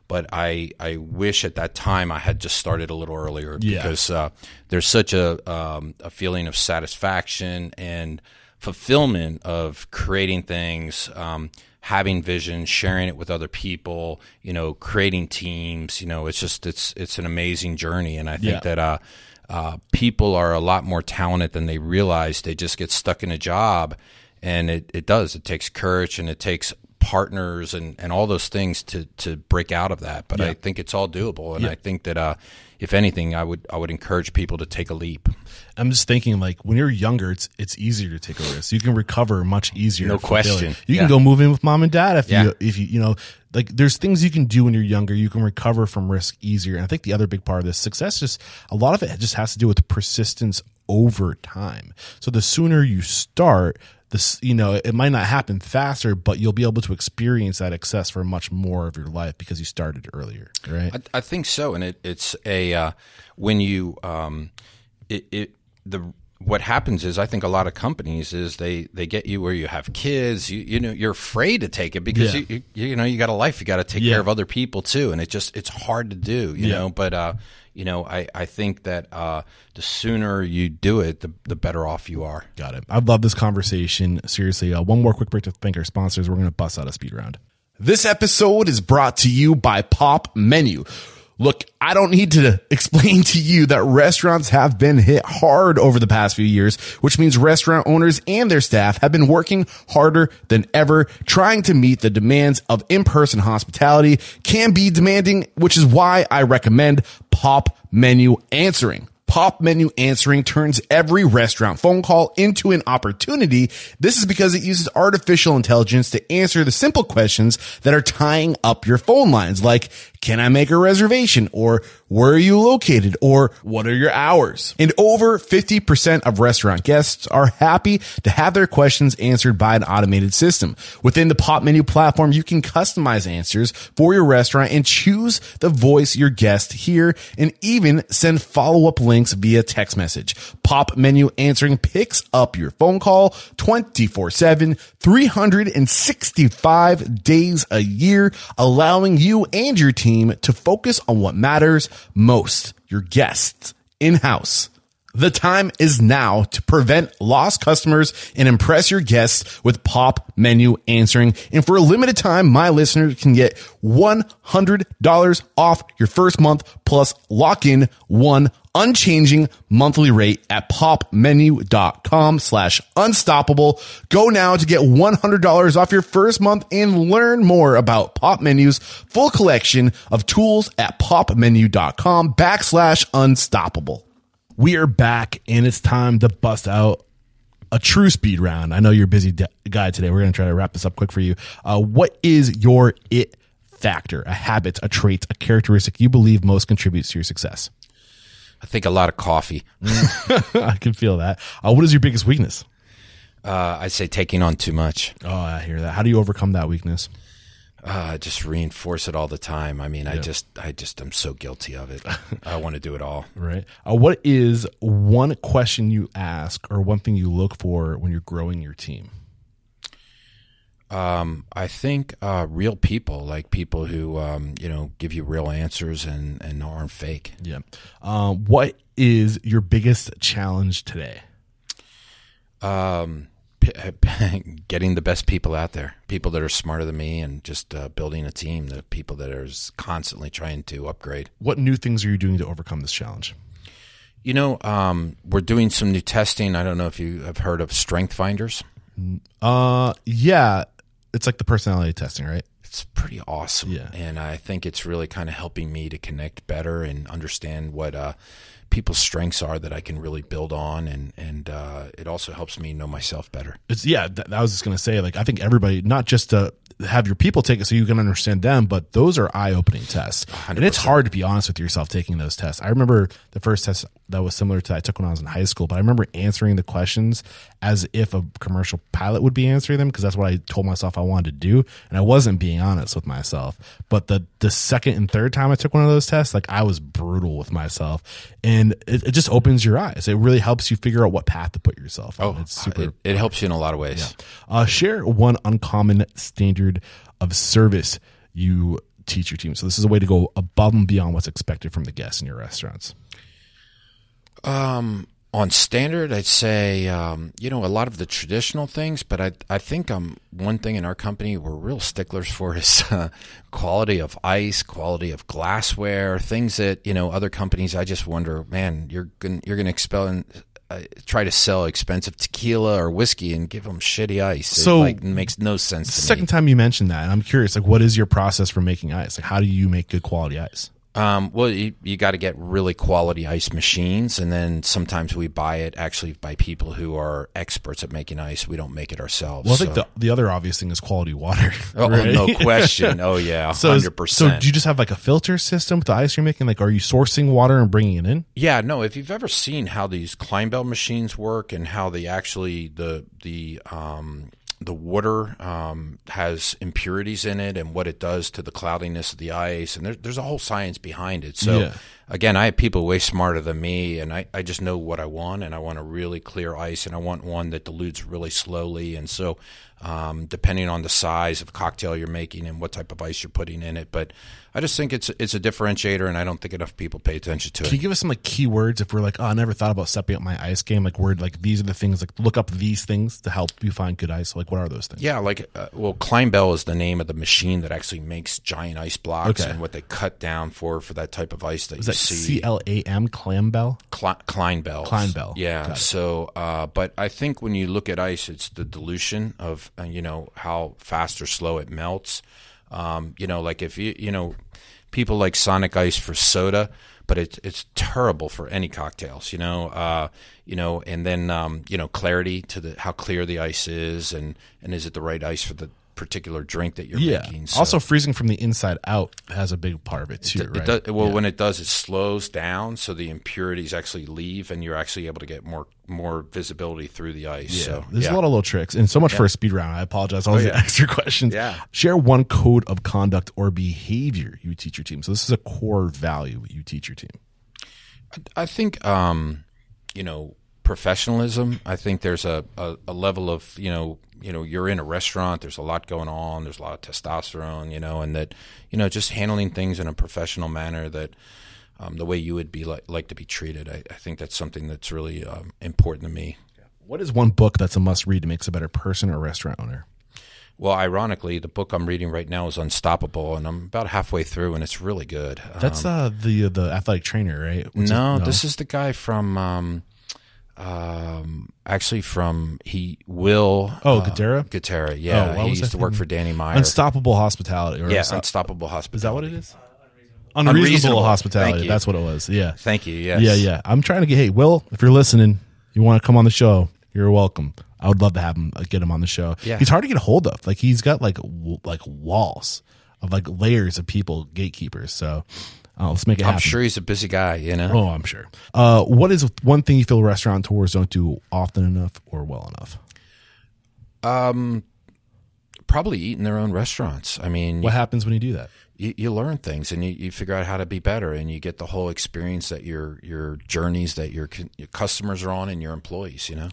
But I, I wish at that time I had just started a little earlier yeah. because uh, there's such a, um, a feeling of satisfaction and fulfillment of creating things. Um, having vision, sharing it with other people, you know, creating teams, you know, it's just it's it's an amazing journey and I think yeah. that uh, uh, people are a lot more talented than they realize. They just get stuck in a job and it, it does. It takes courage and it takes partners and, and all those things to, to break out of that. But yeah. I think it's all doable. And yeah. I think that uh, if anything, I would I would encourage people to take a leap. I'm just thinking like when you're younger, it's it's easier to take a risk. You can recover much easier. No question. You yeah. can go move in with mom and dad if you if you you know like there's things you can do when you're younger. You can recover from risk easier. And I think the other big part of this success just a lot of it just has to do with persistence over time. So the sooner you start, this you know it might not happen faster but you'll be able to experience that excess for much more of your life because you started earlier right i, I think so and it, it's a uh, when you um, it, it the what happens is I think a lot of companies is they they get you where you have kids you you know you're afraid to take it because yeah. you, you, you know you got a life you got to take yeah. care of other people too and it just it's hard to do you yeah. know but uh you know, I, I think that uh, the sooner you do it, the, the better off you are. Got it. I love this conversation. Seriously, uh, one more quick break to thank our sponsors. We're going to bust out a speed round. This episode is brought to you by Pop Menu. Look, I don't need to explain to you that restaurants have been hit hard over the past few years, which means restaurant owners and their staff have been working harder than ever, trying to meet the demands of in-person hospitality can be demanding, which is why I recommend pop menu answering. Pop menu answering turns every restaurant phone call into an opportunity. This is because it uses artificial intelligence to answer the simple questions that are tying up your phone lines, like can I make a reservation? Or where are you located? Or what are your hours? And over 50% of restaurant guests are happy to have their questions answered by an automated system. Within the Pop Menu platform, you can customize answers for your restaurant and choose the voice your guests hear and even send follow-up links via text message. Pop Menu answering picks up your phone call 24-7, 365 days a year, allowing you and your team to focus on what matters most, your guests in-house. The time is now to prevent lost customers and impress your guests with pop menu answering. And for a limited time, my listeners can get $100 off your first month plus lock in one unchanging monthly rate at popmenu.com slash unstoppable. Go now to get $100 off your first month and learn more about Pop Menu's full collection of tools at popmenu.com backslash unstoppable. We are back and it's time to bust out a true speed round. I know you're a busy de- guy today. We're going to try to wrap this up quick for you. Uh, what is your it factor, a habit, a trait, a characteristic you believe most contributes to your success? I think a lot of coffee. I can feel that. Uh, what is your biggest weakness? Uh, I'd say taking on too much. Oh, I hear that. How do you overcome that weakness? Uh, just reinforce it all the time. I mean, I just, I just, I'm so guilty of it. I want to do it all. Right. Uh, what is one question you ask or one thing you look for when you're growing your team? Um, I think uh, real people, like people who um, you know give you real answers and and aren't fake. Yeah. Um, what is your biggest challenge today? Um, p- getting the best people out there, people that are smarter than me, and just uh, building a team. The people that are constantly trying to upgrade. What new things are you doing to overcome this challenge? You know, um, we're doing some new testing. I don't know if you have heard of Strength Finders. Uh, yeah, it's like the personality testing, right? It's pretty awesome. Yeah. And I think it's really kind of helping me to connect better and understand what uh, people's strengths are that I can really build on. And, and uh, it also helps me know myself better. It's yeah. Th- I was just gonna say, like, I think everybody, not just to have your people take it so you can understand them, but those are eye-opening tests, and it's hard to be honest with yourself taking those tests. I remember the first test that was similar to that I took when I was in high school, but I remember answering the questions as if a commercial pilot would be answering them because that's what I told myself I wanted to do, and I wasn't being honest with myself. But the the second and third time I took one of those tests, like I was brutal with myself, and it, it just opens your eyes. It really helps you figure out what path to put yourself. on. it's super. It, it helps you in a lot of ways. Uh, share one uncommon standard of service you teach your team. So this is a way to go above and beyond what's expected from the guests in your restaurants. Um, on standard, I'd say um, you know a lot of the traditional things, but I I think um one thing in our company we're real sticklers for is uh, quality of ice, quality of glassware, things that you know other companies. I just wonder, man, you're gonna you're gonna expel and uh, try to sell expensive tequila or whiskey and give them shitty ice. So- it, like makes no sense to Second me. time you mentioned that, and I'm curious, like, what is your process for making ice? Like, how do you make good quality ice? Um, well, you, you got to get really quality ice machines, and then sometimes we buy it actually by people who are experts at making ice. We don't make it ourselves. Well, I think so- the the other obvious thing is quality water. Oh, right? no question. Oh yeah, hundred so percent. So do you just have like a filter system with the ice you're making? Like, are you sourcing water and bringing it in? Yeah, no. If you've ever seen how these Clinebell machines work and how they actually the the um, the water um, has impurities in it and what it does to the cloudiness of the ice, and there, there's a whole science behind it. So Yeah. again, I have people way smarter than me, and I, I just know what I want, and I want a really clear ice, and I want one that dilutes really slowly, and so. Um, depending on the size of cocktail you're making and what type of ice you're putting in it, but I just think it's it's a differentiator, and I don't think enough people pay attention to it. Can you give us some like keywords if we're like, oh, I never thought about stepping up my ice game? Like, word, like these are the things. Like, look up these things to help you find good ice. Like, what are those things? Yeah, like uh, well, Clinebell is the name of the machine that actually makes giant ice blocks Okay. and what they cut down for for that type of ice that Is you that see. C L A M clam bell? Kle- Clinebell. Clinebell. Yeah. So, uh, but I think when you look at ice, it's the dilution of uh, you know how fast or slow it melts. Um, you know, like if you you know, people like Sonic Ice for soda, but it's it's terrible for any cocktails. You know, uh, you know, and then um, you know clarity to the how clear the ice is, and and is it the right ice for the particular drink that you're Yeah. making. So Also, freezing from the inside out has a big part of it too, it right? does, well, Yeah. when it does, it slows down, so the impurities actually leave, and you're actually able to get more more visibility through the ice. Yeah, So there's yeah. a lot of little tricks, and so much for a speed round. I apologize. All these yeah. extra questions. Yeah. Share one code of conduct or behavior you teach your team. So this is a core value you teach your team. I think um, you know professionalism. I think there's a, a, a level of you know you know you're in a restaurant. There's a lot going on. There's a lot of testosterone. You know, and that you know just handling things in a professional manner that. Um, the way you would be like, like to be treated, I, I think that's something that's really um, important to me. What is one book that's a must read to makes a better person or restaurant owner? Well, ironically, the book I'm reading right now is Unstoppable, and I'm about halfway through, and it's really good. That's uh the the athletic trainer, right? What's no, his- this is the guy from, um, um, actually from he Will. Oh, uh, Guidara? Guidara, yeah. Oh, he used to work for Danny Meyer. Unstoppable Hospitality. Or yeah, Unsto- Unstoppable Hospitality. is that what it is? Unreasonable. Unreasonable, Unreasonable. hospitality. That's what it was. Yeah. Thank you. Yes. Yeah, yeah. I'm trying to get. Hey, Will, if you're listening, you want to come on the show, you're welcome. I would love to have him uh, get him on the show. Yeah. he's hard to get a hold of. Like he's got like w- like walls of like layers of people, gatekeepers. So uh, let's make it I'm happen. sure he's a busy guy. You know. Oh, I'm sure. Uh, what is one thing you feel restaurateurs don't do often enough or well enough? Um, probably eating in their own restaurants. I mean, What happens when you do that? you, you learn things and you, you figure out how to be better and you get the whole experience that your your journeys that your, your customers are on and your employees. You know.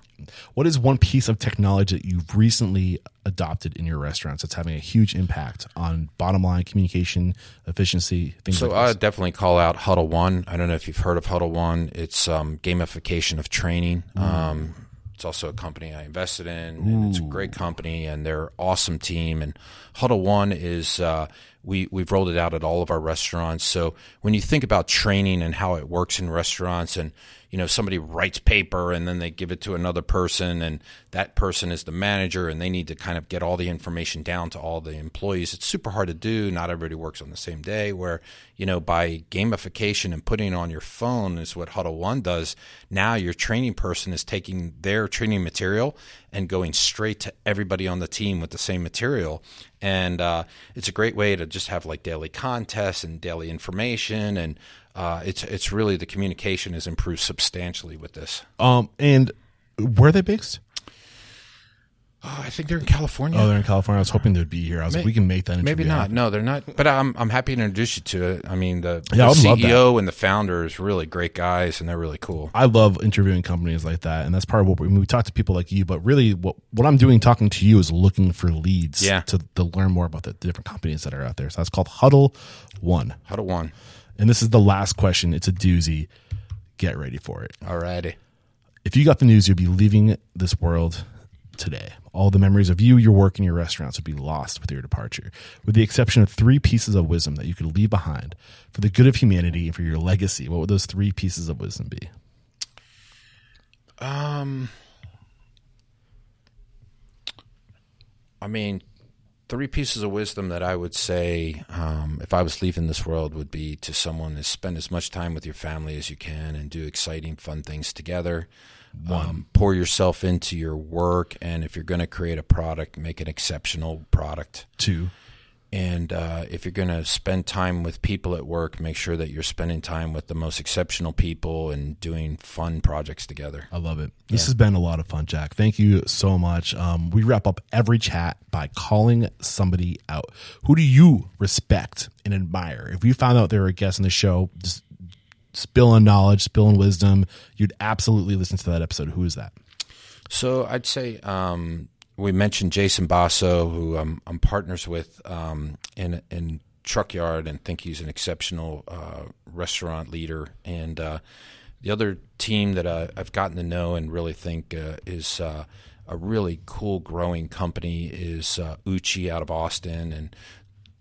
What is one piece of technology that you've recently adopted in your restaurants that's having a huge impact on bottom line communication, efficiency, things So like I definitely call out Huddle One. I don't know if you've heard of Huddle One. It's um, gamification of training. Um, it's also a company I invested in, and it's a great company, and they're awesome team. And Huddle One is uh, we we've rolled it out at all of our restaurants. So when you think about training and how it works in restaurants, and you know somebody writes paper and then they give it to another person, and that person is the manager, and they need to kind of get all the information down to all the employees. It's super hard to do. Not everybody works on the same day. Where you know by gamification and putting on your phone is what Huddle One does. Now your training person is taking their training material and going straight to everybody on the team with the same material. And uh, it's a great way to just have like daily contests and daily information, and uh, it's it's really the communication has improved substantially with this. Um, and where are they based? Oh, I think they're in California. Oh, they're in California. I was hoping they'd be here. I was like, we can make that. Maybe not. happen. No, they're not. But I'm I'm happy to introduce you to it. I mean, the, Yeah, the CEO and the founder is really great guys, and they're really cool. I love interviewing companies like that, and that's part of what we, we talk to people like you. But really, what what I'm doing talking to you is looking for leads Yeah. to, to learn more about the different companies that are out there. So that's called Huddle One. Huddle one. And this is the last question. It's a doozy. Get ready for it. Alrighty. If you got the news, you'd be leaving this world today. All the memories of you, your work, and your restaurants would be lost with your departure, with the exception of three pieces of wisdom that you could leave behind for the good of humanity and for your legacy. What would those three pieces of wisdom be? Um, I mean, three pieces of wisdom that I would say um, if I was leaving this world would be to someone is spend as much time with your family as you can and do exciting, fun things together. Um, pour yourself into your work, and if you're going to create a product, make an exceptional product. Two. And uh, if you're going to spend time with people at work, make sure that you're spending time with the most exceptional people and doing fun projects together. I love it. This has been a lot of fun, Jack. Thank you so much. Um, we wrap up every chat by calling somebody out. Who do you respect and admire? If you found out they were a guest on the show, just spilling knowledge, spilling wisdom, you'd absolutely listen to that episode. Who is that? So I'd say um, we mentioned Jason Boso, who I'm, I'm partners with um, in in Truck Yard, and think he's an exceptional uh, restaurant leader. And uh, the other team that I, I've gotten to know and really think uh, is uh, a really cool growing company is uh, Uchi out of Austin, and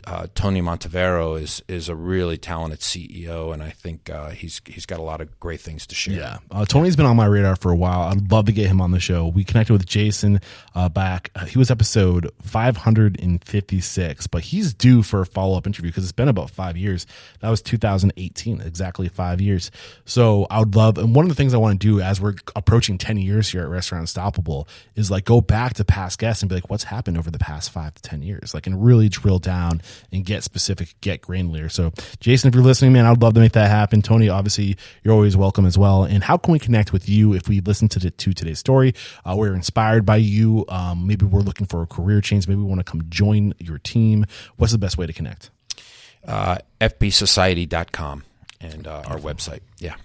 uh, Tony Montevero is is a really talented CEO, and I think uh, he's he's got a lot of great things to share. Yeah, uh, Tony's been on my radar for a while. I'd love to get him on the show. We connected with Jason uh, back. Uh, he was episode 556, but he's due for a follow up interview because it's been about five years. That was 2018, exactly five years. So I would love, and one of the things I want to do as we're approaching 10 years here at Restaurant Unstoppable is like go back to past guests and be like, what's happened over the past five to 10 years? Like, and really drill down and get specific, get granular. So, Jason, if you're listening, man, I'd love to make that happen. Tony, obviously, you're always welcome as well. And how can we connect with you if we listen to, the, to today's story? Uh, we're inspired by you. Um, maybe we're looking for a career change. Maybe we want to come join your team. What's the best way to connect? Uh, FBSociety.com and uh, our website. Yeah.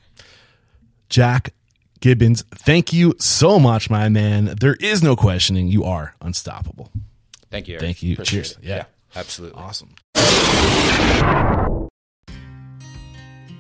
Jack Gibbons, thank you so much, my man. There is no questioning. You are unstoppable. Thank you. Eric. Thank you. Appreciate Cheers. it. Yeah. Absolutely. Awesome.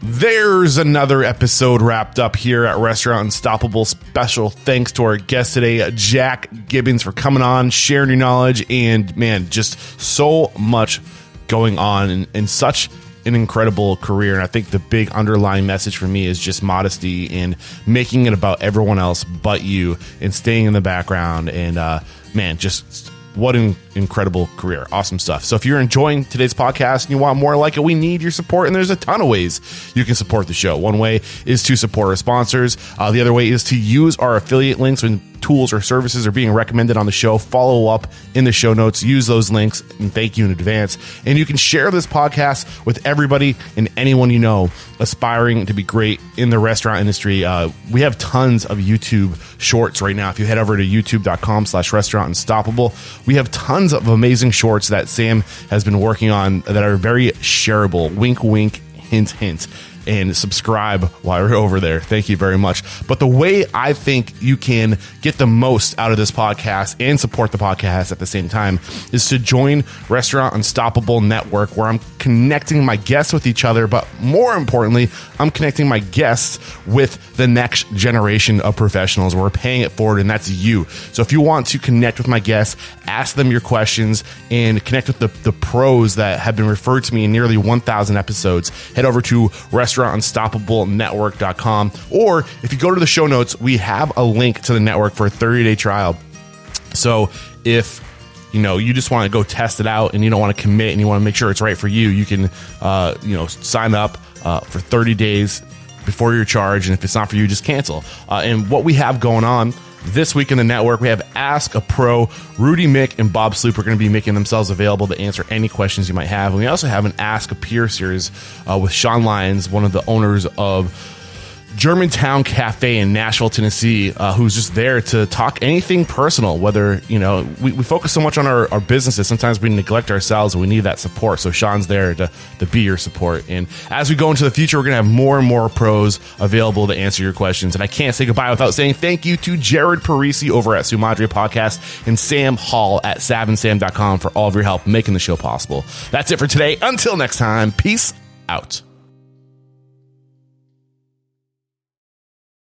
There's another episode wrapped up here at Restaurant Unstoppable. Special thanks to our guest today, Jack Gibbons, for coming on, sharing your knowledge, and man, just so much going on and, and such an incredible career. And I think the big underlying message for me is just modesty and making it about everyone else but you and staying in the background. And uh, man, just what an incredible career. Awesome stuff. So if you're enjoying today's podcast and you want more like it, we need your support. And there's a ton of ways you can support the show. One way is to support our sponsors. Uh, the other way is to use our affiliate links when tools or services are being recommended on the show. Follow up in the show notes. Use those links and thank you in advance. And you can share this podcast with everybody and anyone you know aspiring to be great in the restaurant industry. Uh, we have tons of YouTube shorts right now. If you head over to youtube.com slash restaurant unstoppable, we have tons of amazing shorts that Sam has been working on that are very shareable. Wink, wink, hint, hint and subscribe while you're over there. Thank you very much. But the way I think you can get the most out of this podcast and support the podcast at the same time is to join Restaurant Unstoppable Network, where I'm connecting my guests with each other. But more importantly, I'm connecting my guests with the next generation of professionals. We're paying it forward, and that's you. So if you want to connect with my guests, ask them your questions, and connect with the, the pros that have been referred to me in nearly 1,000 episodes, head over to restaurantunstoppablenetwork.com. Or if you go to the show notes, we have a link to the network for a 30 day trial. So if you know you just want to go test it out and you don't want to commit and you want to make sure it's right for you, you can uh, you know sign up uh, for 30 days before your charge, and if it's not for you, just cancel. Uh, and what we have going on this week in the network, we have Ask a Pro. Rudy Mick and Bob Sloop are going to be making themselves available to answer any questions you might have. And we also have an Ask a Peer series uh, with Sean Lyons, one of the owners of Germantown Cafe in Nashville, Tennessee, uh, who's just there to talk anything personal. Whether, you know, we, we focus so much on our, our businesses, sometimes we neglect ourselves and we need that support. So Sean's there to, to be your support. And as we go into the future, we're going to have more and more pros available to answer your questions. And I can't say goodbye without saying thank you to Jared Parisi over at Sumadre Podcast and Sam Hall at savandsam.com for all of your help making the show possible. That's it for today. Until next time, peace out.